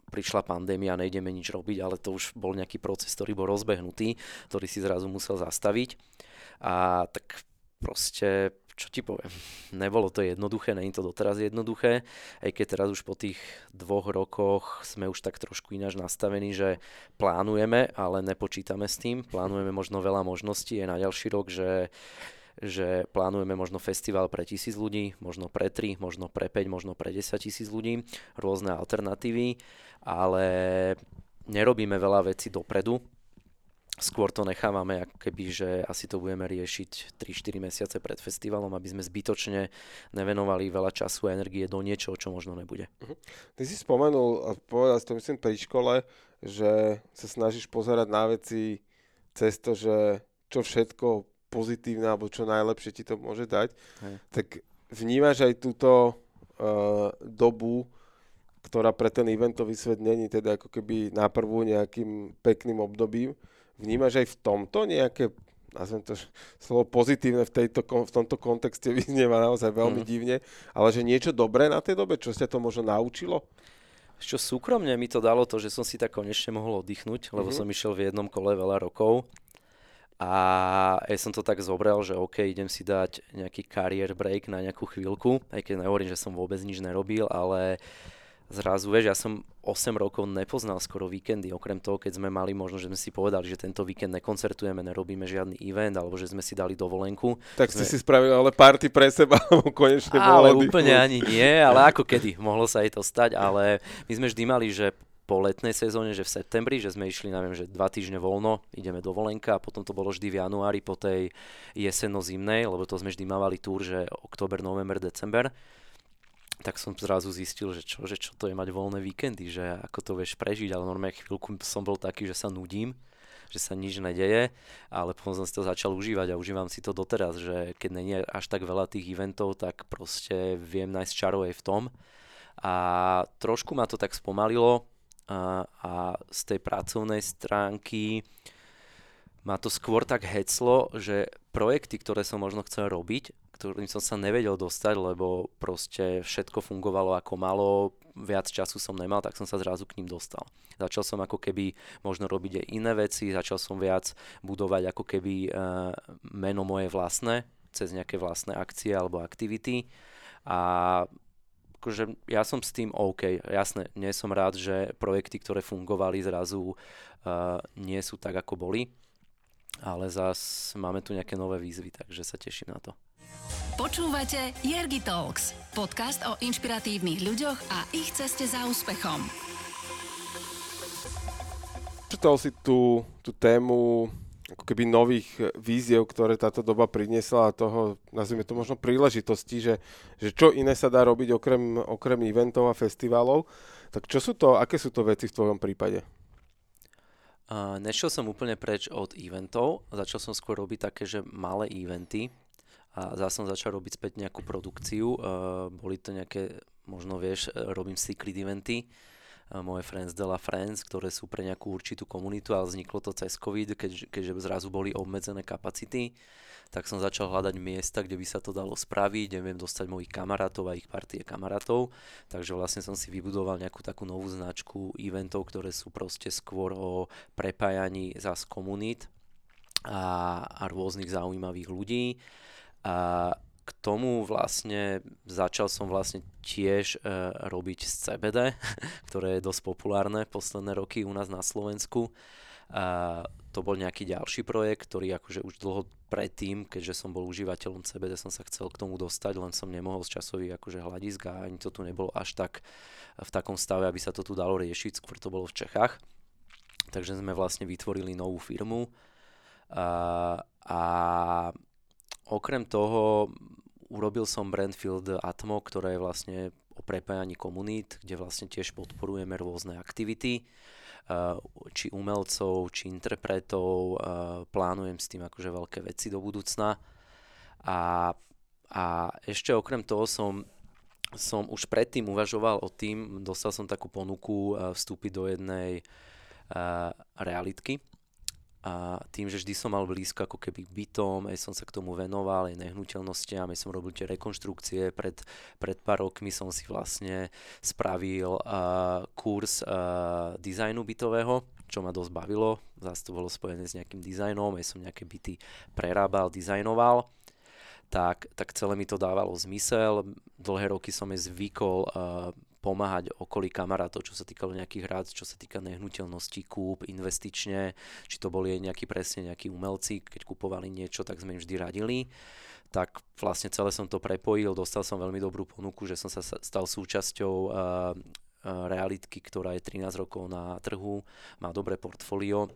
prišla pandémia, nejdeme nič robiť, ale to už bol nejaký proces, ktorý bol rozbehnutý, ktorý si zrazu musel zastaviť. A tak proste čo ti poviem, nebolo to jednoduché, není to doteraz jednoduché, aj keď teraz už po tých dvoch rokoch sme už tak trošku ináč nastavení, že plánujeme, ale nepočítame s tým, plánujeme možno veľa možností. Aj na ďalší rok, že že plánujeme možno festival pre tisíc ľudí, možno pre 3, možno pre 5, možno pre 10 tisíc ľudí, rôzne alternatívy, ale nerobíme veľa vecí dopredu, skôr to nechávame, ako keby, že asi to budeme riešiť 3-4 mesiace pred festivalom, aby sme zbytočne nevenovali veľa času a energie do niečoho, čo možno nebude. Uh-huh. Ty si spomenul, a povedal to myslím pri škole, že sa snažíš pozerať na veci cez to, že čo všetko pozitívne alebo čo najlepšie ti to môže dať. Hej. Tak vnímaš aj túto uh, dobu, ktorá pre ten eventový svet není teda ako keby náprvu nejakým pekným obdobím, Vnímaš aj v tomto nejaké nazvem to slovo pozitívne v, tejto, v tomto kontexte *laughs* vyznieva naozaj veľmi mm. divne, ale že niečo dobré na tej dobe, čo sa to možno naučilo? Čo súkromne mi to dalo to, že som si tak konečne mohol oddychnúť, lebo mm-hmm. som išiel v jednom kole veľa rokov a ja som to tak zobral, že OK, idem si dať nejaký kariér break na nejakú chvíľku, aj keď nehovorím, že som vôbec nič nerobil, ale zrazu, vieš, ja som 8 rokov nepoznal skoro víkendy, okrem toho, keď sme mali možno, že sme si povedali, že tento víkend nekoncertujeme, nerobíme žiadny event, alebo že sme si dali dovolenku. Tak sme... si si spravil ale party pre seba, *laughs* konečne Ale úplne ani nie, ale ako kedy, mohlo sa aj to stať, ale my sme vždy mali, že po letnej sezóne, že v septembri, že sme išli, neviem, že dva týždne voľno, ideme do Volenka a potom to bolo vždy v januári po tej jesenno-zimnej, lebo to sme vždy mávali túr, že október, november, december tak som zrazu zistil, že čo, že čo to je mať voľné víkendy, že ako to vieš prežiť, ale normálne chvíľku som bol taký, že sa nudím, že sa nič nedeje, ale potom som si to začal užívať a užívam si to doteraz, že keď není až tak veľa tých eventov, tak proste viem nájsť čaro aj v tom. A trošku ma to tak spomalilo, a, a z tej pracovnej stránky ma to skôr tak heclo, že projekty, ktoré som možno chcel robiť, ktorým som sa nevedel dostať, lebo proste všetko fungovalo ako malo, viac času som nemal, tak som sa zrazu k ním dostal. Začal som ako keby možno robiť aj iné veci, začal som viac budovať ako keby uh, meno moje vlastné, cez nejaké vlastné akcie alebo aktivity a akože ja som s tým OK. Jasné, nie som rád, že projekty, ktoré fungovali zrazu uh, nie sú tak, ako boli, ale zas máme tu nejaké nové výzvy, takže sa teším na to. Počúvate Jergy Talks, podcast o inšpiratívnych ľuďoch a ich ceste za úspechom. Čítal si tú, tú tému ako keby nových víziev, ktoré táto doba priniesla a toho, nazvime to možno príležitosti, že, že čo iné sa dá robiť okrem, okrem eventov a festivalov. Tak čo sú to, aké sú to veci v tvojom prípade? Uh, nešiel som úplne preč od eventov, začal som skôr robiť také, že malé eventy a zase som začal robiť späť nejakú produkciu. Uh, boli to nejaké, možno vieš, e, robím secret eventy, moje Friends de la Friends, ktoré sú pre nejakú určitú komunitu, ale vzniklo to cez COVID, keď, keďže zrazu boli obmedzené kapacity, tak som začal hľadať miesta, kde by sa to dalo spraviť, kde viem dostať mojich kamarátov a ich partie kamarátov. Takže vlastne som si vybudoval nejakú takú novú značku eventov, ktoré sú proste skôr o prepájaní zás komunít a, a rôznych zaujímavých ľudí. A k tomu vlastne začal som vlastne tiež e, robiť z CBD, *laughs* ktoré je dosť populárne posledné roky u nás na Slovensku. A to bol nejaký ďalší projekt, ktorý akože už dlho predtým, keďže som bol užívateľom CBD, som sa chcel k tomu dostať, len som nemohol z časových akože hľadisk a ani to tu nebolo až tak v takom stave, aby sa to tu dalo riešiť, skôr to bolo v Čechách. Takže sme vlastne vytvorili novú firmu a, a okrem toho urobil som Brandfield Atmo, ktoré je vlastne o prepájaní komunít, kde vlastne tiež podporujeme rôzne aktivity, eh, či umelcov, či interpretov, eh, plánujem s tým akože veľké veci do budúcna. A, a ešte okrem toho som som už predtým uvažoval o tým, dostal som takú ponuku eh, vstúpiť do jednej realitky, a tým, že vždy som mal blízko ako keby bytom, aj som sa k tomu venoval, aj nehnuteľnostiam, aj som robil tie rekonštrukcie, pred, pred pár rokmi som si vlastne spravil uh, kurz uh, dizajnu bytového, čo ma dosť bavilo, zase to bolo spojené s nejakým dizajnom, aj som nejaké byty prerábal, dizajnoval, tak, tak celé mi to dávalo zmysel. Dlhé roky som je zvykol uh, pomáhať okolí kamarátov, čo sa týkalo nejakých rád, čo sa týka nehnuteľností, kúp, investične, či to boli aj nejakí presne nejakí umelci, keď kupovali niečo, tak sme im vždy radili tak vlastne celé som to prepojil, dostal som veľmi dobrú ponuku, že som sa stal súčasťou uh, realitky, ktorá je 13 rokov na trhu, má dobré portfólio,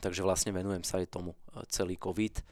takže vlastne venujem sa aj tomu celý COVID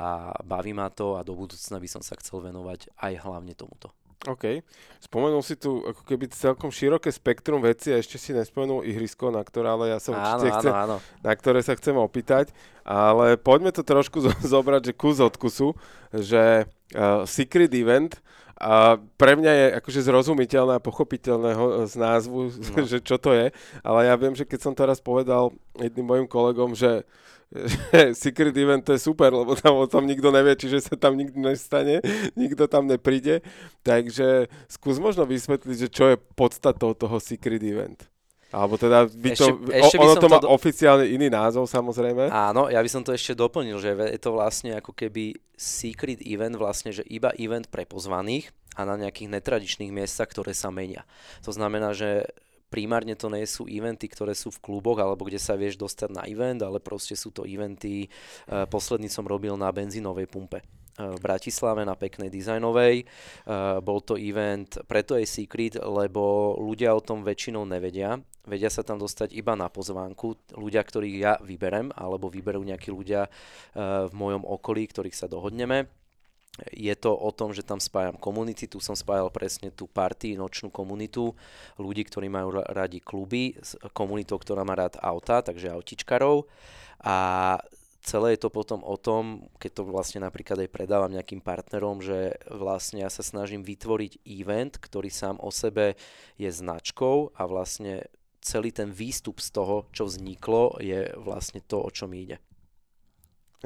a baví ma to a do budúcna by som sa chcel venovať aj hlavne tomuto. OK. Spomenul si tu ako keby celkom široké spektrum veci a ešte si nespomenul ihrisko, na ktoré ale ja sa áno, určite chcem, áno, áno. na ktoré sa chcem opýtať. Ale poďme to trošku *laughs* zobrať, že kus od kusu, že uh, Secret Event a pre mňa je akože zrozumiteľné a pochopiteľné z názvu, no. *laughs* že čo to je, ale ja viem, že keď som teraz povedal jedným mojim kolegom, že *laughs* secret event to je super, lebo tam o tom nikto nevie, čiže sa tam nikto nestane, nikto tam nepríde. Takže skús možno vysvetliť, že čo je podstatou toho secret event. Alebo teda by to, ešte, ešte ono to má do... oficiálne iný názov samozrejme. Áno, ja by som to ešte doplnil, že je to vlastne ako keby secret event, vlastne, že iba event pre pozvaných a na nejakých netradičných miestach, ktoré sa menia. To znamená, že primárne to nie sú eventy, ktoré sú v kluboch alebo kde sa vieš dostať na event, ale proste sú to eventy, uh, posledný som robil na benzínovej pumpe uh, v Bratislave na peknej dizajnovej. Uh, bol to event, preto je secret, lebo ľudia o tom väčšinou nevedia. Vedia sa tam dostať iba na pozvánku. Ľudia, ktorých ja vyberem, alebo vyberú nejakí ľudia v mojom okolí, ktorých sa dohodneme je to o tom, že tam spájam komunity, tu som spájal presne tú party, nočnú komunitu, ľudí, ktorí majú radi kluby, komunitou, ktorá má rád auta, takže autičkarov a celé je to potom o tom, keď to vlastne napríklad aj predávam nejakým partnerom, že vlastne ja sa snažím vytvoriť event, ktorý sám o sebe je značkou a vlastne celý ten výstup z toho, čo vzniklo, je vlastne to, o čom ide.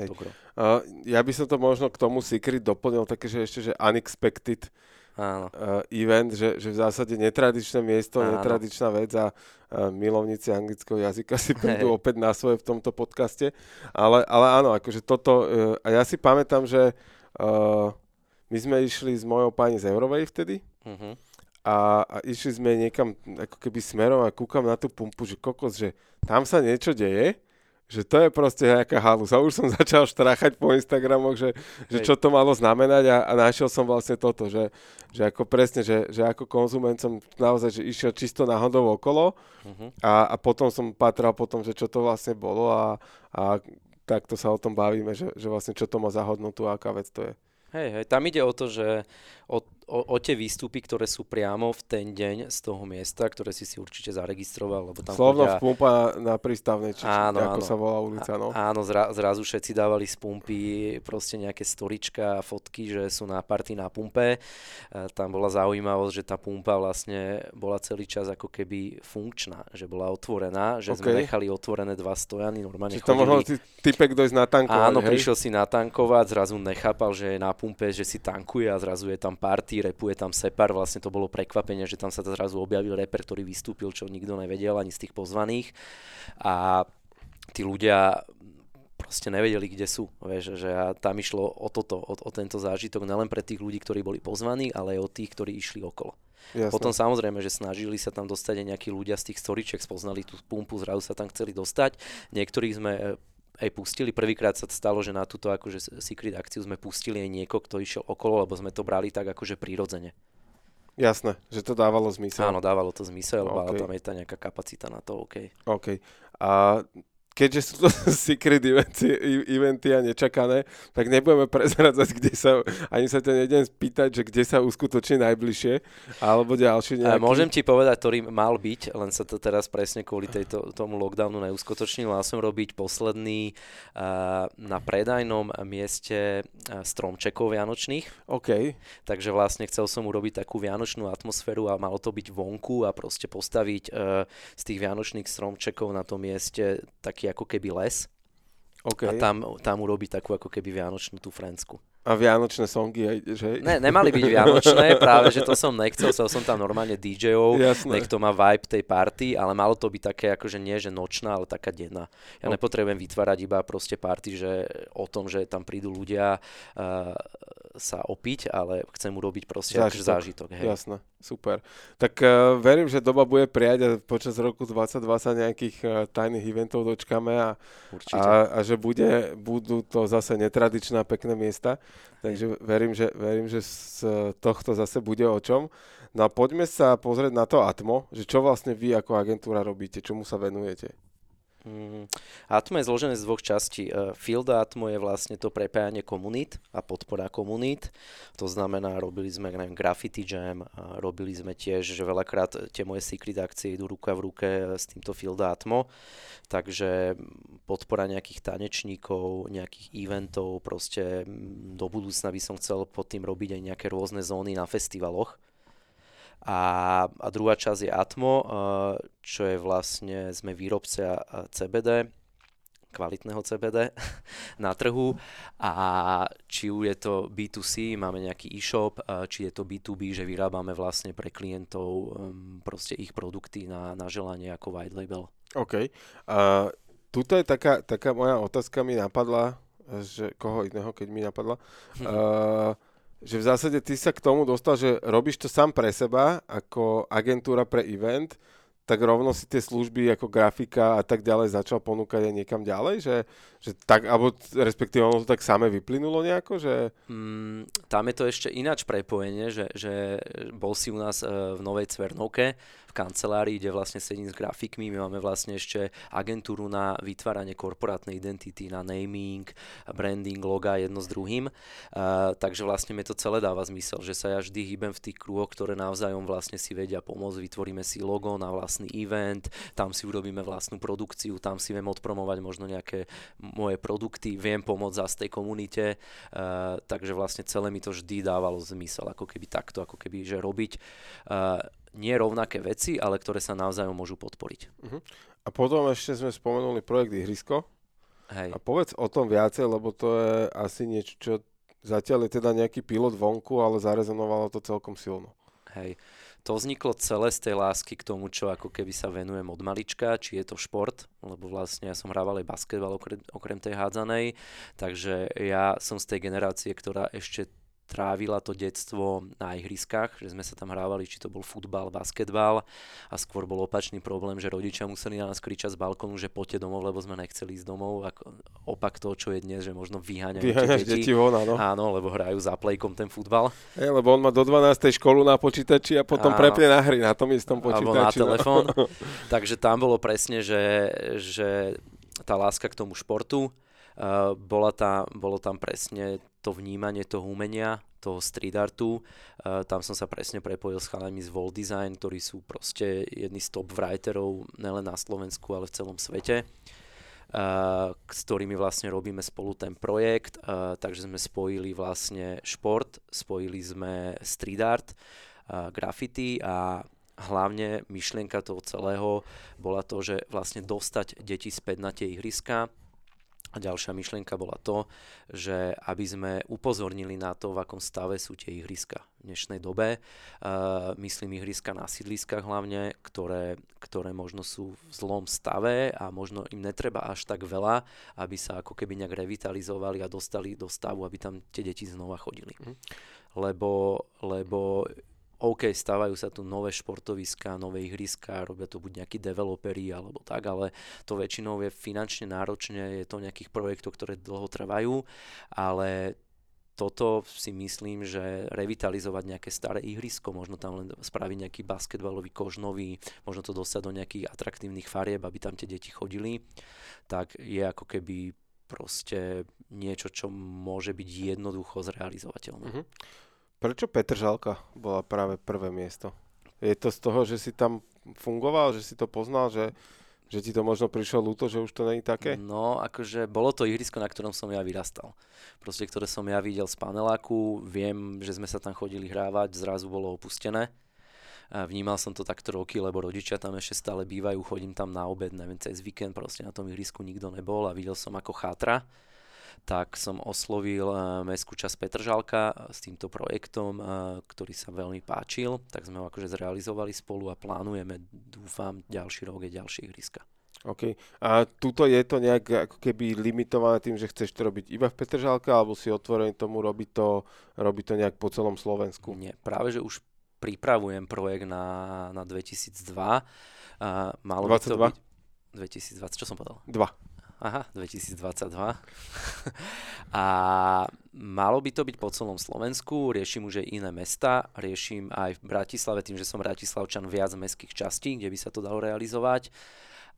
Hej. Uh, ja by som to možno k tomu Secret doplnil také, že ešte, že unexpected Áno. Uh, event, že, že v zásade netradičné miesto, Áno. netradičná vec a uh, milovníci anglického jazyka si prídu hey. opäť na svoje v tomto podcaste. Ale, ale áno, akože toto, uh, a ja si pamätám, že uh, my sme išli s mojou pani z Eurovej vtedy uh-huh. a, a išli sme niekam ako keby smerom a kúkam na tú pumpu, že kokos, že tam sa niečo deje že to je proste nejaká halus. A už som *laughs* začal štrachať po Instagramoch, že, že čo to malo znamenať a, a našiel som vlastne toto, že, že ako presne, že, že ako konzument som naozaj že išiel čisto náhodou okolo uh-huh. a, a potom som patral potom, že čo to vlastne bolo a, a takto sa o tom bavíme, že, že vlastne čo to má za hodnotu a aká vec to je. Hej, hej, tam ide o to, že o, o, o tie výstupy, ktoré sú priamo v ten deň z toho miesta, ktoré si si určite zaregistroval. Lebo tam Slovno chodia... pumpa na, prístavnej, či, áno, či, ako áno. sa volá ulica. No. Áno, zra, zrazu všetci dávali z pumpy proste nejaké storička a fotky, že sú na party na pumpe. E, tam bola zaujímavosť, že tá pumpa vlastne bola celý čas ako keby funkčná, že bola otvorená, že okay. sme nechali otvorené dva stojany, normálne Čiže to mohol ty, typek dojsť natankovať, Áno, hej? prišiel si natankovať, zrazu nechápal, že je na pumpe, že si tankuje a zrazu je tam party, repuje tam Separ, vlastne to bolo prekvapenie, že tam sa zrazu objavil reper, ktorý vystúpil, čo nikto nevedel ani z tých pozvaných a tí ľudia proste nevedeli, kde sú. Vieš, že tam išlo o toto, o, o tento zážitok nielen pre tých ľudí, ktorí boli pozvaní, ale aj o tých, ktorí išli okolo. Jasne. Potom samozrejme, že snažili sa tam dostať aj nejakí ľudia z tých storiček, spoznali tú pumpu, zrazu sa tam chceli dostať. Niektorých sme aj pustili. Prvýkrát sa stalo, že na túto akože secret akciu sme pustili aj niekoho, kto išiel okolo, lebo sme to brali tak akože prírodzene. Jasné, že to dávalo zmysel. Áno, dávalo to zmysel, okay. ale tam je tá nejaká kapacita na to, OK. OK. A keďže sú to *laughs* secret eventy, eventy a nečakané, tak nebudeme prezradzať, kde sa, ani sa ťa nejdem spýtať, že kde sa uskutoční najbližšie, alebo ďalší nejaký. Môžem ti povedať, ktorý mal byť, len sa to teraz presne kvôli tejto, tomu lockdownu neuskutočnil. Mal som robiť posledný uh, na predajnom mieste stromčekov vianočných. OK. Takže vlastne chcel som urobiť takú vianočnú atmosféru a malo to byť vonku a proste postaviť uh, z tých vianočných stromčekov na tom mieste taký taký ako keby les. Okay. A tam, tam urobiť takú ako keby vianočnú tú frensku. A vianočné songy, že? Ne, nemali byť vianočné, *laughs* práve že to som nechcel, chcel som tam normálne DJov, nech to má vibe tej party, ale malo to byť také akože nie, že nočná, ale taká denná. Ja no. nepotrebujem vytvárať iba proste party, že o tom, že tam prídu ľudia uh, sa opiť, ale chcem urobiť proste zážitok. Akože zážitok hej. Jasné, super. Tak uh, verím, že doba bude prijať a počas roku 2020 nejakých uh, tajných eventov dočkame a, a, a že bude, budú to zase netradičné pekné miesta. Takže verím, že, verím, že z tohto zase bude o čom. No a poďme sa pozrieť na to Atmo, že čo vlastne vy ako agentúra robíte, čomu sa venujete. Mm, Atmo je zložené z dvoch častí. E, Field Atmo je vlastne to prepájanie komunít a podpora komunít. To znamená, robili sme neviem, graffiti jam, robili sme tiež, že veľakrát tie moje secret akcie idú ruka v ruke s týmto Field Atmo. Takže podpora nejakých tanečníkov, nejakých eventov, proste do budúcna by som chcel pod tým robiť aj nejaké rôzne zóny na festivaloch a, a druhá časť je Atmo, eh, čo je vlastne, sme výrobcia CBD, kvalitného CBD *laughs* na trhu a či už je to B2C, máme nejaký e-shop, či je to B2B, že vyrábame vlastne pre klientov um, proste ich produkty na, na želanie ako white label. OK. Uh, tuto je taká, taká moja otázka mi napadla, že koho iného, keď mi napadla. Uh, *laughs* že v zásade ty sa k tomu dostal, že robíš to sám pre seba ako agentúra pre event, tak rovno si tie služby ako grafika a tak ďalej začal ponúkať aj niekam ďalej, že, že tak, alebo respektíve ono to tak samé vyplynulo nejako, že... Mm, tam je to ešte ináč prepojenie, že, že bol si u nás uh, v Novej Cvernovke, v kancelárii, kde vlastne sedím s grafikmi. My máme vlastne ešte agentúru na vytváranie korporátnej identity, na naming, branding, loga jedno s druhým. Uh, takže vlastne mi to celé dáva zmysel, že sa ja vždy hýbem v tých kruhoch, ktoré navzájom vlastne si vedia pomôcť. Vytvoríme si logo na vlastný event, tam si urobíme vlastnú produkciu, tam si viem odpromovať možno nejaké moje produkty, viem pomôcť zase tej komunite, uh, takže vlastne celé mi to vždy dávalo zmysel, ako keby takto, ako keby, že robiť uh, nie rovnaké veci, ale ktoré sa navzájom môžu podporiť. Uh-huh. A potom ešte sme spomenuli projekt Ihrisko. Hej. A povedz o tom viacej, lebo to je asi niečo, čo zatiaľ je teda nejaký pilot vonku, ale zarezonovalo to celkom silno. Hej. To vzniklo celé z tej lásky k tomu, čo ako keby sa venujem od malička, či je to šport, lebo vlastne ja som hrával aj basketbal okrem, okrem tej hádzanej, takže ja som z tej generácie, ktorá ešte trávila to detstvo na ihriskách, že sme sa tam hrávali, či to bol futbal, basketbal a skôr bol opačný problém, že rodičia museli na nás kričať z balkónu, že poďte domov, lebo sme nechceli ísť domov. Ako opak toho, čo je dnes, že možno vyháňajú Vyháňaš deti. deti von, áno. áno. lebo hrajú za plejkom ten futbal. Je, lebo on má do 12. školu na počítači a potom áno. prepne na hry na tom istom počítači. Alebo na no. telefón. *laughs* Takže tam bolo presne, že, že tá láska k tomu športu, Uh, bola tá, bolo tam presne to vnímanie toho umenia, toho street artu. Uh, tam som sa presne prepojil s chalami z Wall Design, ktorí sú proste jedni z top writerov nielen na Slovensku, ale v celom svete. Uh, s ktorými vlastne robíme spolu ten projekt, uh, takže sme spojili vlastne šport, spojili sme street art, uh, graffiti a hlavne myšlienka toho celého bola to, že vlastne dostať deti späť na tie ihriska, a ďalšia myšlienka bola to, že aby sme upozornili na to, v akom stave sú tie ihriska v dnešnej dobe. Uh, myslím ihriska na sídliskách hlavne, ktoré, ktoré možno sú v zlom stave a možno im netreba až tak veľa, aby sa ako keby nejak revitalizovali a dostali do stavu, aby tam tie deti znova chodili. Mm. Lebo, lebo OK, stávajú sa tu nové športoviská, nové ihriska, robia to buď nejakí developeri alebo tak, ale to väčšinou je finančne náročne, je to nejakých projektov, ktoré dlho trvajú, ale toto si myslím, že revitalizovať nejaké staré ihrisko, možno tam len spraviť nejaký basketbalový kož nový, možno to dostať do nejakých atraktívnych farieb, aby tam tie deti chodili, tak je ako keby proste niečo, čo môže byť jednoducho zrealizovateľné. Mm-hmm. Prečo Petržalka bola práve prvé miesto? Je to z toho, že si tam fungoval, že si to poznal, že, že ti to možno prišlo ľúto, že už to není také? No, akože bolo to ihrisko, na ktorom som ja vyrastal. Proste, ktoré som ja videl z paneláku, viem, že sme sa tam chodili hrávať, zrazu bolo opustené. A vnímal som to takto roky, lebo rodičia tam ešte stále bývajú, chodím tam na obed, neviem, cez víkend, proste na tom ihrisku nikto nebol a videl som ako chátra tak som oslovil eh, mestskú časť Petržalka s týmto projektom, eh, ktorý sa veľmi páčil, tak sme ho akože zrealizovali spolu a plánujeme, dúfam, ďalší rok je ďalšie ihriska. OK. A tuto je to nejak ako keby limitované tým, že chceš to robiť iba v Petržalke, alebo si otvorený tomu robiť to, robiť to nejak po celom Slovensku? Nie, práve že už pripravujem projekt na, na 2002. A malo 22? by to byť 2020, čo som povedal? 2. Aha, 2022. *laughs* a malo by to byť po celom Slovensku, riešim už aj iné mesta, riešim aj v Bratislave, tým, že som Bratislavčan viac mestských častí, kde by sa to dalo realizovať.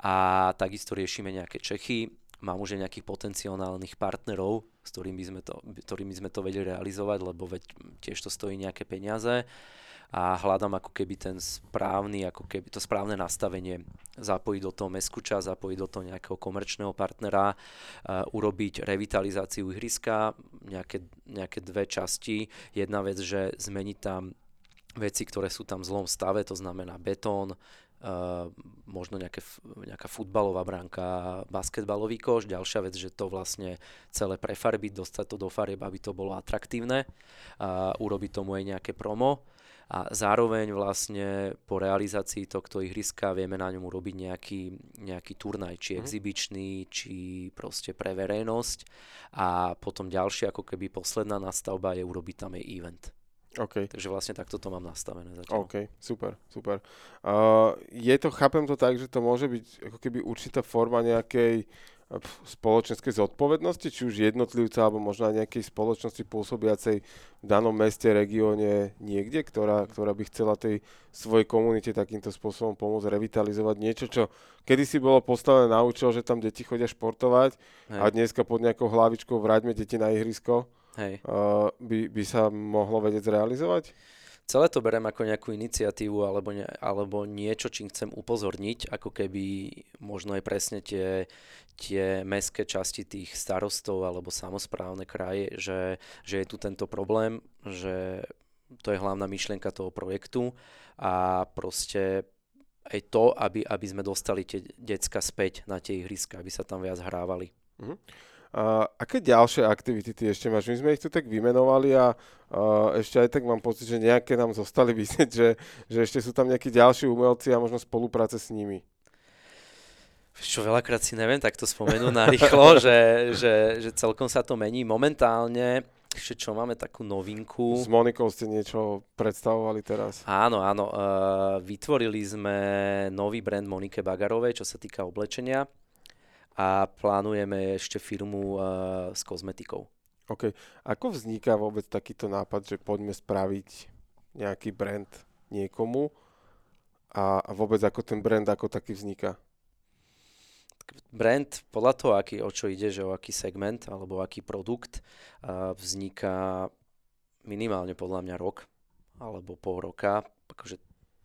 A takisto riešime nejaké Čechy, mám už aj nejakých potenciálnych partnerov, s ktorými sme to, ktorými sme to vedeli realizovať, lebo veď tiež to stojí nejaké peniaze a hľadám ako keby ten správny, ako keby to správne nastavenie zapojiť do toho meskú čas, zapojiť do toho nejakého komerčného partnera, uh, urobiť revitalizáciu ihriska, nejaké, nejaké dve časti. Jedna vec, že zmeniť tam veci, ktoré sú tam v zlom stave, to znamená betón, Uh, možno nejaké, nejaká futbalová bránka, basketbalový koš. Ďalšia vec, že to vlastne celé prefarbiť, dostať to do farieb, aby to bolo atraktívne a urobiť tomu aj nejaké promo a zároveň vlastne po realizácii tohto ihriska vieme na ňom urobiť nejaký, nejaký turnaj, či mm. exibičný, či proste pre verejnosť a potom ďalšia ako keby posledná nastavba je urobiť tam aj event. Okay. Takže vlastne takto to mám nastavené zatiaľ. OK, super, super. Uh, je to, chápem to tak, že to môže byť ako keby určitá forma nejakej spoločenskej zodpovednosti, či už jednotlivca, alebo možno aj nejakej spoločnosti pôsobiacej v danom meste, regióne, niekde, ktorá, ktorá by chcela tej svojej komunite takýmto spôsobom pomôcť revitalizovať niečo, čo kedysi bolo postavené na účel, že tam deti chodia športovať Hej. a dneska pod nejakou hlavičkou vráťme deti na ihrisko, Hej. Uh, by, by sa mohlo vedieť zrealizovať? Celé to berem ako nejakú iniciatívu alebo, ne, alebo niečo, čím chcem upozorniť, ako keby možno aj presne tie, tie mestské časti tých starostov alebo samozprávne kraje, že, že je tu tento problém, že to je hlavná myšlienka toho projektu a proste aj to, aby, aby sme dostali tie decka späť na tie ihriska, aby sa tam viac hrávali. Uh-huh. Uh, aké ďalšie aktivity ty ešte máš? My sme ich tu tak vymenovali a uh, ešte aj tak mám pocit, že nejaké nám zostali *laughs* vysieť, že, že ešte sú tam nejakí ďalší umelci a možno spolupráce s nimi. Čo veľakrát si neviem takto spomenúť na rýchlo, *laughs* že, že, že celkom sa to mení. Momentálne ešte čo máme takú novinku. S Monikou ste niečo predstavovali teraz. Áno, áno. Uh, vytvorili sme nový brand Monike Bagarovej, čo sa týka oblečenia a plánujeme ešte firmu uh, s kozmetikou. OK. Ako vzniká vôbec takýto nápad, že poďme spraviť nejaký brand niekomu a, a vôbec ako ten brand ako taký vzniká? Brand podľa toho, aký, o čo ide, že o aký segment alebo aký produkt uh, vzniká minimálne podľa mňa rok alebo pol roka. Akože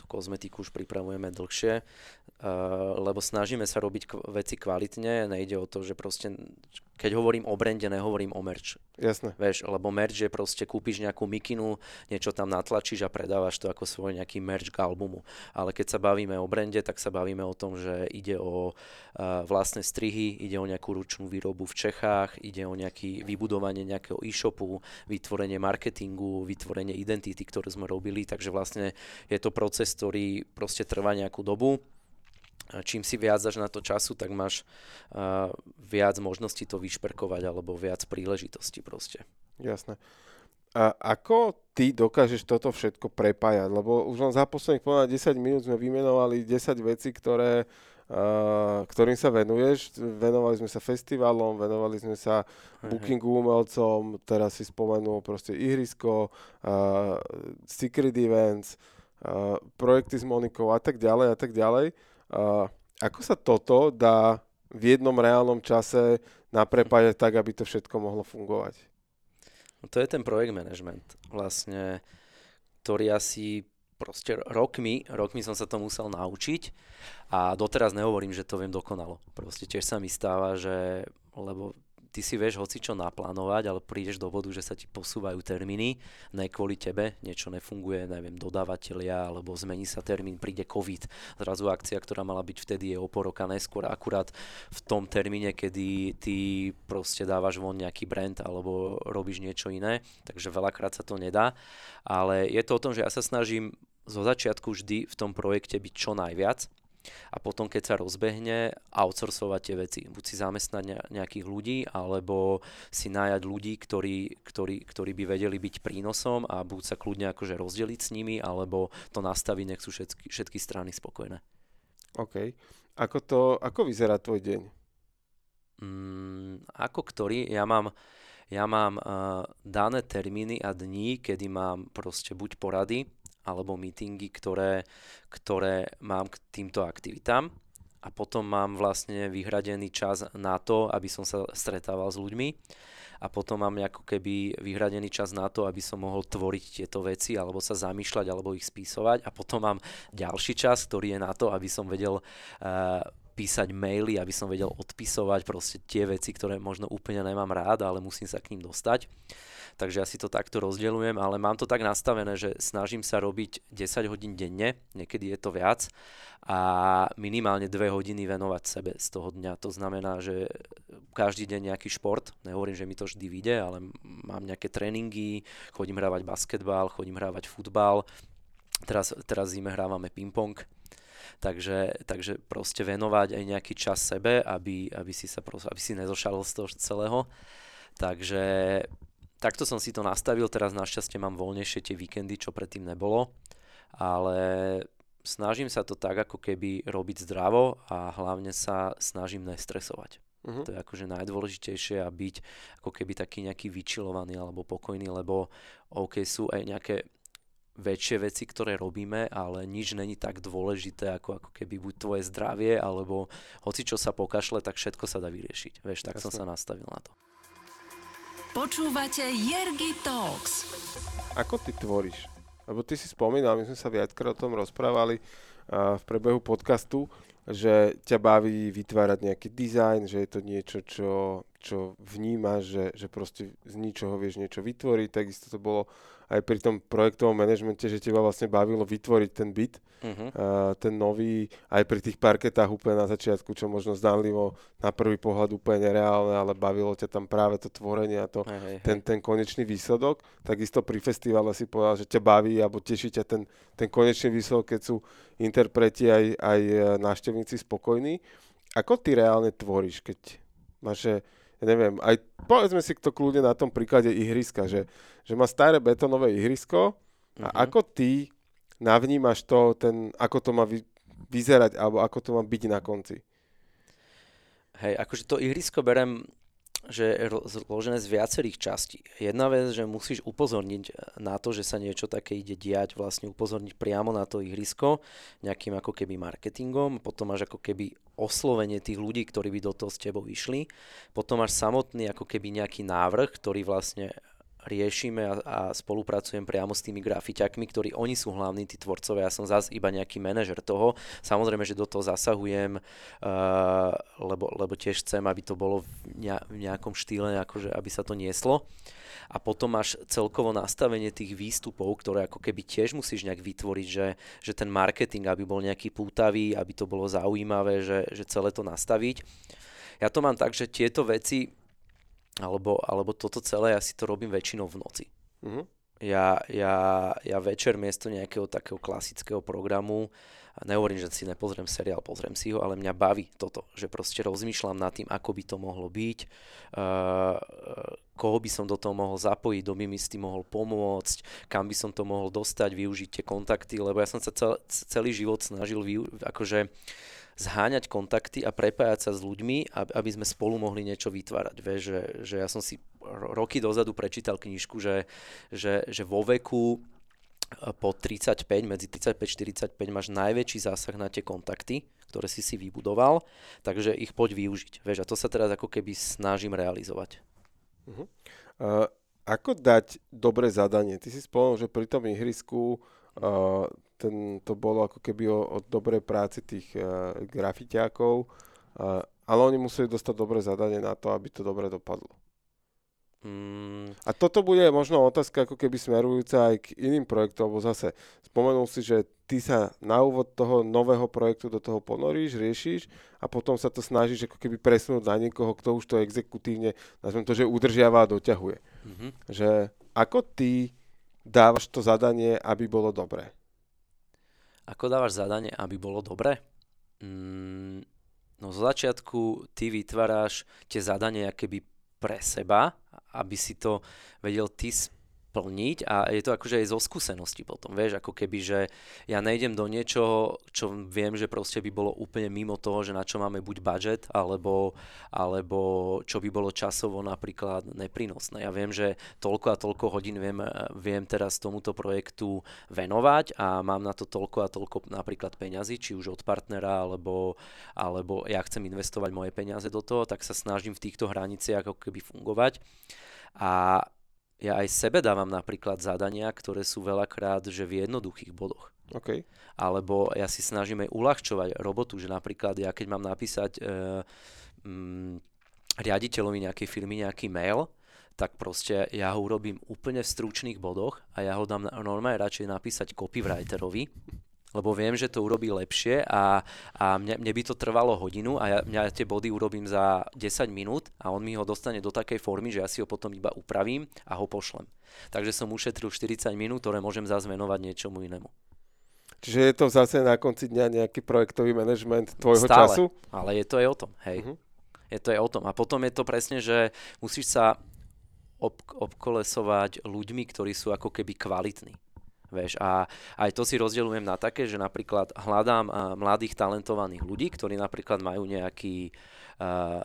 kozmetiku už pripravujeme dlhšie, uh, lebo snažíme sa robiť veci kvalitne, nejde o to, že proste, keď hovorím o brande, nehovorím o merch. Jasné. Vieš, lebo merch je proste, kúpiš nejakú mikinu, niečo tam natlačíš a predávaš to ako svoj nejaký merch k albumu. Ale keď sa bavíme o brande, tak sa bavíme o tom, že ide o uh, vlastné strihy, ide o nejakú ručnú výrobu v Čechách, ide o nejaké vybudovanie nejakého e-shopu, vytvorenie marketingu, vytvorenie identity, ktorú sme robili, takže vlastne je to proces, ktorý proste trvá nejakú dobu. Čím si viac dáš na to času, tak máš uh, viac možností to vyšperkovať alebo viac príležitostí proste. Jasné. A ako ty dokážeš toto všetko prepájať? Lebo už len za posledných povedať 10 minút sme vymenovali 10 vecí, ktoré, uh, ktorým sa venuješ. Venovali sme sa festivalom, venovali sme sa bookingu umelcom, teraz si spomenul proste ihrisko, uh, secret events, projekty s Monikou a tak ďalej a tak ďalej. Uh, ako sa toto dá v jednom reálnom čase naprepájať tak, aby to všetko mohlo fungovať? No to je ten projekt management, vlastne, ktorý asi proste rokmi, rokmi som sa to musel naučiť a doteraz nehovorím, že to viem dokonalo. Proste tiež sa mi stáva, že, lebo ty si vieš hoci čo naplánovať, ale prídeš do bodu, že sa ti posúvajú termíny, ne kvôli tebe, niečo nefunguje, neviem, dodávateľia, alebo zmení sa termín, príde COVID. Zrazu akcia, ktorá mala byť vtedy, je o pol roka neskôr, akurát v tom termíne, kedy ty proste dávaš von nejaký brand alebo robíš niečo iné, takže veľakrát sa to nedá. Ale je to o tom, že ja sa snažím zo začiatku vždy v tom projekte byť čo najviac, a potom keď sa rozbehne, outsourcovať tie veci. Buď si zamestnať nejakých ľudí, alebo si nájať ľudí, ktorí, ktorí, ktorí by vedeli byť prínosom a buď sa kľudne akože rozdeliť s nimi, alebo to nastaviť, nech sú všetky, všetky strany spokojné. OK. Ako, to, ako vyzerá tvoj deň? Mm, ako ktorý? Ja mám, ja mám uh, dané termíny a dní, kedy mám proste buď porady, alebo meetingy, ktoré, ktoré mám k týmto aktivitám. A potom mám vlastne vyhradený čas na to, aby som sa stretával s ľuďmi. A potom mám ako keby vyhradený čas na to, aby som mohol tvoriť tieto veci alebo sa zamýšľať alebo ich spísovať a potom mám ďalší čas, ktorý je na to, aby som vedel uh, písať maily, aby som vedel odpisovať proste tie veci, ktoré možno úplne nemám rád, ale musím sa k ním dostať. Takže ja si to takto rozdeľujem, ale mám to tak nastavené, že snažím sa robiť 10 hodín denne, niekedy je to viac a minimálne 2 hodiny venovať sebe z toho dňa. To znamená, že každý deň nejaký šport, nehovorím, že mi to vždy vyjde, ale mám nejaké tréningy, chodím hrávať basketbal, chodím hrávať futbal, teraz, teraz zime hrávame ping-pong, takže, takže proste venovať aj nejaký čas sebe, aby, aby si sa proste, aby si nezošalil z toho celého. Takže takto som si to nastavil, teraz našťastie mám voľnejšie tie víkendy, čo predtým nebolo, ale snažím sa to tak ako keby robiť zdravo a hlavne sa snažím nestresovať. Uh-huh. To je akože najdôležitejšie a byť ako keby taký nejaký vyčilovaný alebo pokojný, lebo OK sú aj nejaké väčšie veci, ktoré robíme, ale nič není tak dôležité ako, ako keby buď tvoje zdravie, alebo hoci čo sa pokašle, tak všetko sa dá vyriešiť. Vieš, tak Jasne. som sa nastavil na to. Počúvate Jergy Talks. Ako ty tvoríš? Lebo ty si spomínal, my sme sa viackrát o tom rozprávali uh, v prebehu podcastu, že ťa baví vytvárať nejaký dizajn, že je to niečo, čo, čo vnímaš, že, že proste z ničoho vieš niečo vytvoriť. Takisto to bolo aj pri tom projektovom manažmente, že teba vlastne bavilo vytvoriť ten byt, uh-huh. uh, ten nový, aj pri tých parketách úplne na začiatku, čo možno zdanlivo na prvý pohľad úplne nereálne, ale bavilo ťa tam práve to tvorenie a to, hey, hey, ten, ten konečný výsledok. Takisto pri festivale si povedal, že ťa baví alebo teší ťa ten, ten konečný výsledok, keď sú interpreti aj, aj e, návštevníci spokojní. Ako ty reálne tvoríš, keď máš ja neviem, aj povedzme si to kľudne na tom príklade ihriska, že, že má staré betonové ihrisko a uh-huh. ako ty navnímaš to, ten, ako to má vy, vyzerať alebo ako to má byť na konci? Hej, akože to ihrisko berem že je zložené z viacerých častí. Jedna vec, že musíš upozorniť na to, že sa niečo také ide diať, vlastne upozorniť priamo na to ihrisko nejakým ako keby marketingom, potom máš ako keby oslovenie tých ľudí, ktorí by do toho s tebou išli, potom máš samotný ako keby nejaký návrh, ktorý vlastne riešime a, a spolupracujem priamo s tými grafiťakmi, ktorí oni sú hlavní tí tvorcovia, ja som zase iba nejaký manažer toho. Samozrejme, že do toho zasahujem, uh, lebo, lebo tiež chcem, aby to bolo v, nejakom štýle, akože, aby sa to nieslo. A potom máš celkovo nastavenie tých výstupov, ktoré ako keby tiež musíš nejak vytvoriť, že, že ten marketing, aby bol nejaký pútavý, aby to bolo zaujímavé, že, že celé to nastaviť. Ja to mám tak, že tieto veci alebo, alebo toto celé ja si to robím väčšinou v noci. Uh-huh. Ja, ja, ja večer miesto nejakého takého klasického programu, nehovorím, že si nepozriem seriál, pozriem si ho, ale mňa baví toto, že proste rozmýšľam nad tým, ako by to mohlo byť, uh, koho by som do toho mohol zapojiť, kto by mi s tým mohol pomôcť, kam by som to mohol dostať, využiť tie kontakty, lebo ja som sa cel, celý život snažil vyu, akože uh, zháňať kontakty a prepájať sa s ľuďmi, aby sme spolu mohli niečo vytvárať. Vieš, že, že ja som si roky dozadu prečítal knižku, že, že, že vo veku e, po 35, medzi 35-45 máš najväčší zásah na tie kontakty, ktoré si si vybudoval, takže ich poď využiť. Vieš, a to sa teraz ako keby snažím realizovať. Uh-huh. Uh, ako dať dobré zadanie? Ty si spomenul, že pri tom ihrisku uh, ten, to bolo ako keby o, o dobrej práci tých uh, grafiťákov, uh, ale oni museli dostať dobré zadanie na to, aby to dobre dopadlo. Mm. A toto bude možno otázka ako keby smerujúca aj k iným projektom, lebo zase spomenul si, že ty sa na úvod toho nového projektu do toho ponoríš, riešiš a potom sa to snažíš ako keby presunúť na niekoho, kto už to exekutívne, nazvem to, že udržiava a doťahuje. Mm-hmm. Že ako ty dávaš to zadanie, aby bolo dobré? Ako dávaš zadanie, aby bolo dobre? Mm, no zo začiatku ty vytváraš tie zadanie keby pre seba, aby si to vedel ty plniť a je to akože aj zo skúsenosti potom, vieš, ako keby, že ja nejdem do niečoho, čo viem, že proste by bolo úplne mimo toho, že na čo máme buď budget, alebo, alebo čo by bolo časovo napríklad neprínosné. Ja viem, že toľko a toľko hodín viem, viem teraz tomuto projektu venovať a mám na to toľko a toľko napríklad peňazí, či už od partnera, alebo, alebo ja chcem investovať moje peniaze do toho, tak sa snažím v týchto hraniciach ako keby fungovať. A ja aj sebe dávam napríklad zadania, ktoré sú veľakrát že v jednoduchých bodoch. OK. Alebo ja si snažím aj uľahčovať robotu, že napríklad ja keď mám napísať e, mm, riaditeľovi nejakej firmy nejaký mail, tak proste ja ho urobím úplne v stručných bodoch a ja ho dám normálne radšej napísať copywriterovi, lebo viem, že to urobí lepšie a, a mne, mne by to trvalo hodinu a ja, mňa tie body urobím za 10 minút a on mi ho dostane do takej formy, že ja si ho potom iba upravím a ho pošlem. Takže som ušetril 40 minút, ktoré môžem zase venovať niečomu inému. Čiže je to zase na konci dňa nejaký projektový manažment tvojho Stále, času? ale je to aj o tom, hej. Uh-huh. Je to aj o tom. A potom je to presne, že musíš sa ob- obkolesovať ľuďmi, ktorí sú ako keby kvalitní. Vieš, a aj to si rozdeľujem na také, že napríklad hľadám mladých talentovaných ľudí, ktorí napríklad majú nejaký, uh,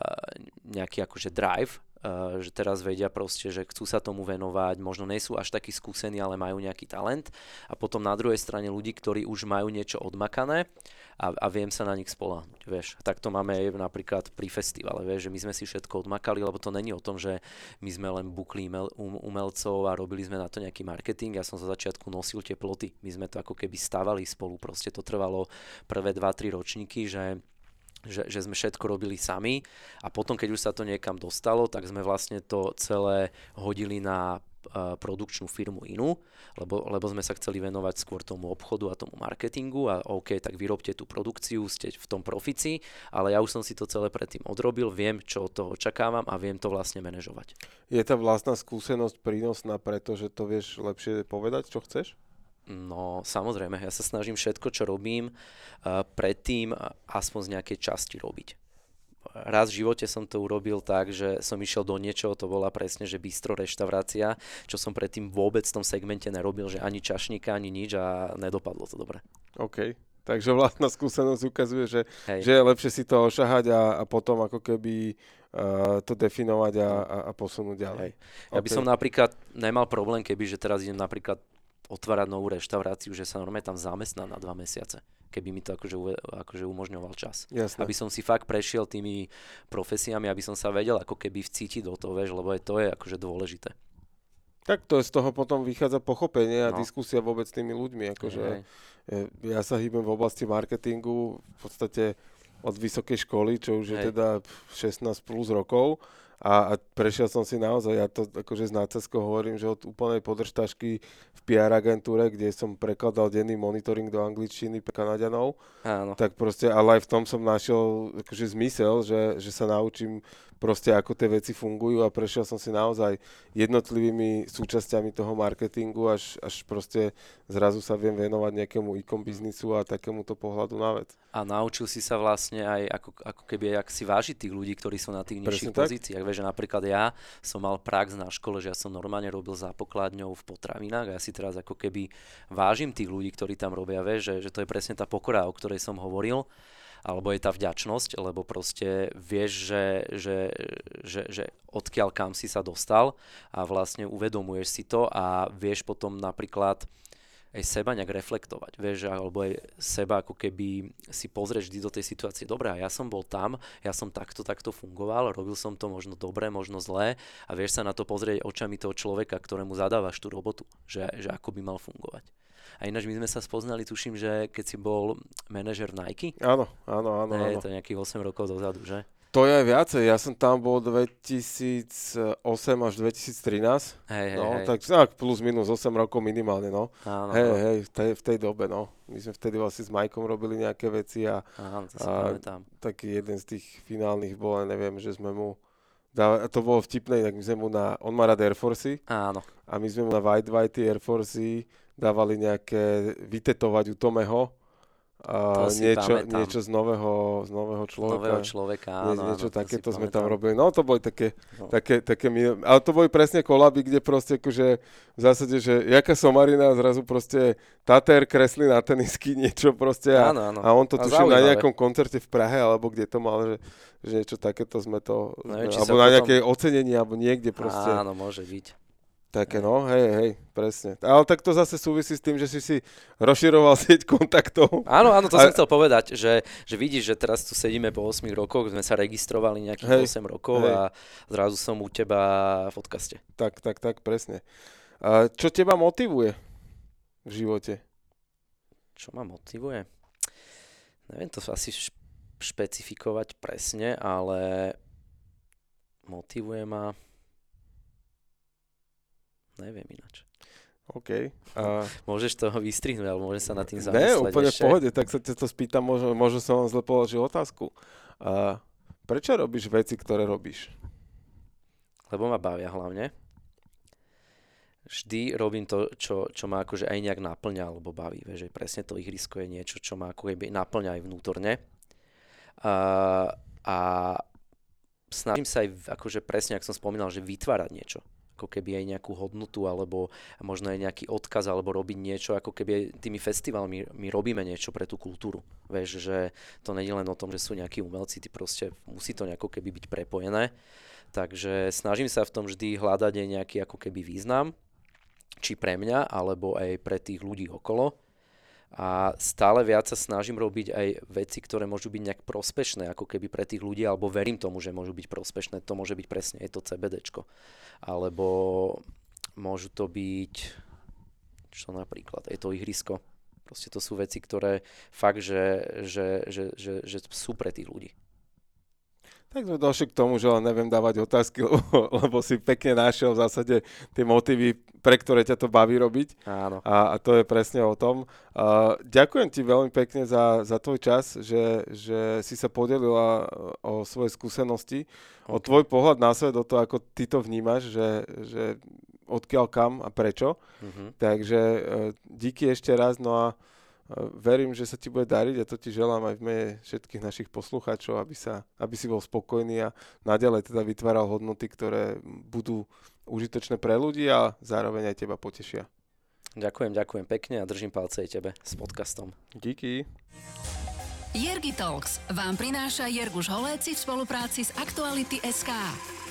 nejaký akože drive, uh, že teraz vedia proste, že chcú sa tomu venovať, možno nie sú až takí skúsení, ale majú nejaký talent. A potom na druhej strane ľudí, ktorí už majú niečo odmakané a, a viem sa na nich spolahnuť, vieš. Tak to máme aj napríklad pri festivale, vieš, že my sme si všetko odmakali, lebo to není o tom, že my sme len bukli um, umelcov a robili sme na to nejaký marketing. Ja som za začiatku nosil tie ploty. My sme to ako keby stavali spolu, proste to trvalo prvé 2-3 ročníky, že že, že sme všetko robili sami a potom, keď už sa to niekam dostalo, tak sme vlastne to celé hodili na produkčnú firmu inú, lebo, lebo sme sa chceli venovať skôr tomu obchodu a tomu marketingu a OK, tak vyrobte tú produkciu, ste v tom profici, ale ja už som si to celé predtým odrobil, viem, čo od toho očakávam a viem to vlastne manažovať. Je tá vlastná skúsenosť prínosná, pretože to vieš lepšie povedať, čo chceš? No samozrejme, ja sa snažím všetko, čo robím, predtým aspoň z nejakej časti robiť raz v živote som to urobil tak, že som išiel do niečoho, to bola presne, že bistro reštaurácia, čo som predtým vôbec v tom segmente nerobil, že ani čašníka, ani nič a nedopadlo to dobre. OK. Takže vlastná skúsenosť ukazuje, že, že je lepšie si to ošahať a, a potom ako keby uh, to definovať a, a, a posunúť ďalej. Hej. Ja okay. by som napríklad nemal problém, keby že teraz idem napríklad otvárať novú reštauráciu, že sa normálne tam zamestná na dva mesiace, keby mi to akože, akože umožňoval čas. Jasne. Aby som si fakt prešiel tými profesiami, aby som sa vedel ako keby vcítiť do toho, vieš, lebo aj to je akože dôležité. Tak to je z toho potom vychádza pochopenie a no. diskusia vôbec s tými ľuďmi. Akože ja sa hýbem v oblasti marketingu v podstate od vysokej školy, čo už Hej. je teda 16 plus rokov a, a prešiel som si naozaj, ja to akože z náceskou hovorím, že od úplnej podržtašky v PR agentúre, kde som prekladal denný monitoring do angličtiny pre Kanaďanov, Áno. tak proste, ale aj v tom som našiel akože zmysel, že, že sa naučím proste ako tie veci fungujú a prešiel som si naozaj jednotlivými súčasťami toho marketingu, až, až proste zrazu sa viem venovať nejakému e-com biznisu a takémuto pohľadu na vec. A naučil si sa vlastne aj ako, ako keby, ak si vážiť tých ľudí, ktorí sú na tých nižších pozíciách. Vieš, že napríklad ja som mal prax na škole, že ja som normálne robil za pokladňou v potravinách a ja si teraz ako keby vážim tých ľudí, ktorí tam robia, vieš, že, že to je presne tá pokora, o ktorej som hovoril alebo je tá vďačnosť, lebo proste vieš, že, že, že, že odkiaľ kam si sa dostal a vlastne uvedomuješ si to a vieš potom napríklad aj seba nejak reflektovať, vieš, alebo aj seba ako keby si pozrieš vždy do tej situácie, dobre, ja som bol tam, ja som takto, takto fungoval, robil som to možno dobre, možno zlé a vieš sa na to pozrieť očami toho človeka, ktorému zadávaš tú robotu, že, že ako by mal fungovať. A ináč my sme sa spoznali, tuším, že keď si bol manažer Nike. Áno, áno, áno. Je to nejakých 8 rokov dozadu, že? To je aj viacej, ja som tam bol 2008 až 2013. Hej, hej, no, hej. tak, tak plus minus 8 rokov minimálne, no. Áno, hej, no. hej, v tej, v tej dobe, no. My sme vtedy vlastne s Majkom robili nejaké veci a, Áno, to si a pamätám. taký jeden z tých finálnych bol, neviem, že sme mu dá, to bolo vtipné, tak my sme mu na, on má rád Air Force Áno. a my sme mu na White White Air Force dávali nejaké vytetovať u Tomeho a niečo, niečo z nového, z nového človeka. Nového človeka, áno. niečo áno, takéto sme tam robili. No to boli také, no. také, také ale to boli presne kolaby, kde proste akože v zásade, že jaká somarina zrazu proste Tater kreslí na tenisky niečo proste a, áno, áno. a on to tuším na nejakom koncerte v Prahe alebo kde to mal, že, že niečo takéto sme to, Neviem, alebo na nejaké potom... ocenenie alebo niekde proste. Áno, môže byť. Také no, hej, hej, presne. Ale tak to zase súvisí s tým, že si si rozširoval *laughs* sieť kontaktov. Áno, áno, to a... som chcel povedať, že, že vidíš, že teraz tu sedíme po 8 rokoch, sme sa registrovali nejakých hej, 8 rokov hej. a zrazu som u teba v podcaste. Tak, tak, tak, presne. A čo teba motivuje v živote? Čo ma motivuje? Neviem to asi špecifikovať presne, ale motivuje ma... Neviem ináč. OK. Uh, *laughs* Môžeš toho vystrihnúť, alebo môžeš sa nad tým zamyslieť Ne, úplne ešte? v pohode, tak sa te to spýtam, možno, možno som vám zle položil otázku. Uh, prečo robíš veci, ktoré robíš? Lebo ma bavia hlavne. Vždy robím to, čo, čo ma akože aj nejak naplňa alebo baví. Vieš, že presne to ihrisko je niečo, čo ma ako naplňa aj vnútorne. Uh, a snažím sa aj, akože presne, ako som spomínal, že vytvárať niečo ako keby aj nejakú hodnotu alebo možno aj nejaký odkaz alebo robiť niečo, ako keby tými festivalmi my robíme niečo pre tú kultúru. Vieš, že to není len o tom, že sú nejakí umelci, ty proste musí to nejako keby byť prepojené. Takže snažím sa v tom vždy hľadať aj nejaký ako keby význam, či pre mňa, alebo aj pre tých ľudí okolo a stále viac sa snažím robiť aj veci, ktoré môžu byť nejak prospešné, ako keby pre tých ľudí, alebo verím tomu, že môžu byť prospešné. To môže byť presne je to CBDčko. Alebo môžu to byť, čo napríklad, je to ihrisko. Proste to sú veci, ktoré fakt, že, že, že, že, že sú pre tých ľudí. Tak sme došli k tomu, že len neviem dávať otázky, *laughs* lebo, lebo si pekne našiel v zásade tie motívy, pre ktoré ťa to baví robiť. Áno. A, a to je presne o tom. Uh, ďakujem ti veľmi pekne za, za tvoj čas, že, že si sa podelila o svoje skúsenosti, okay. o tvoj pohľad na svet, o to, ako ty to vnímaš, že, že odkiaľ kam a prečo. Uh-huh. Takže uh, díky ešte raz, no a verím, že sa ti bude dariť a to ti želám aj v mene všetkých našich poslucháčov, aby, sa, aby si bol spokojný a naďalej teda vytváral hodnoty, ktoré budú užitočné pre ľudí a zároveň aj teba potešia. Ďakujem, ďakujem pekne a držím palce aj tebe s podcastom. Díky. Jergi Talks vám prináša Jerguš Holéci v spolupráci s Aktuality SK.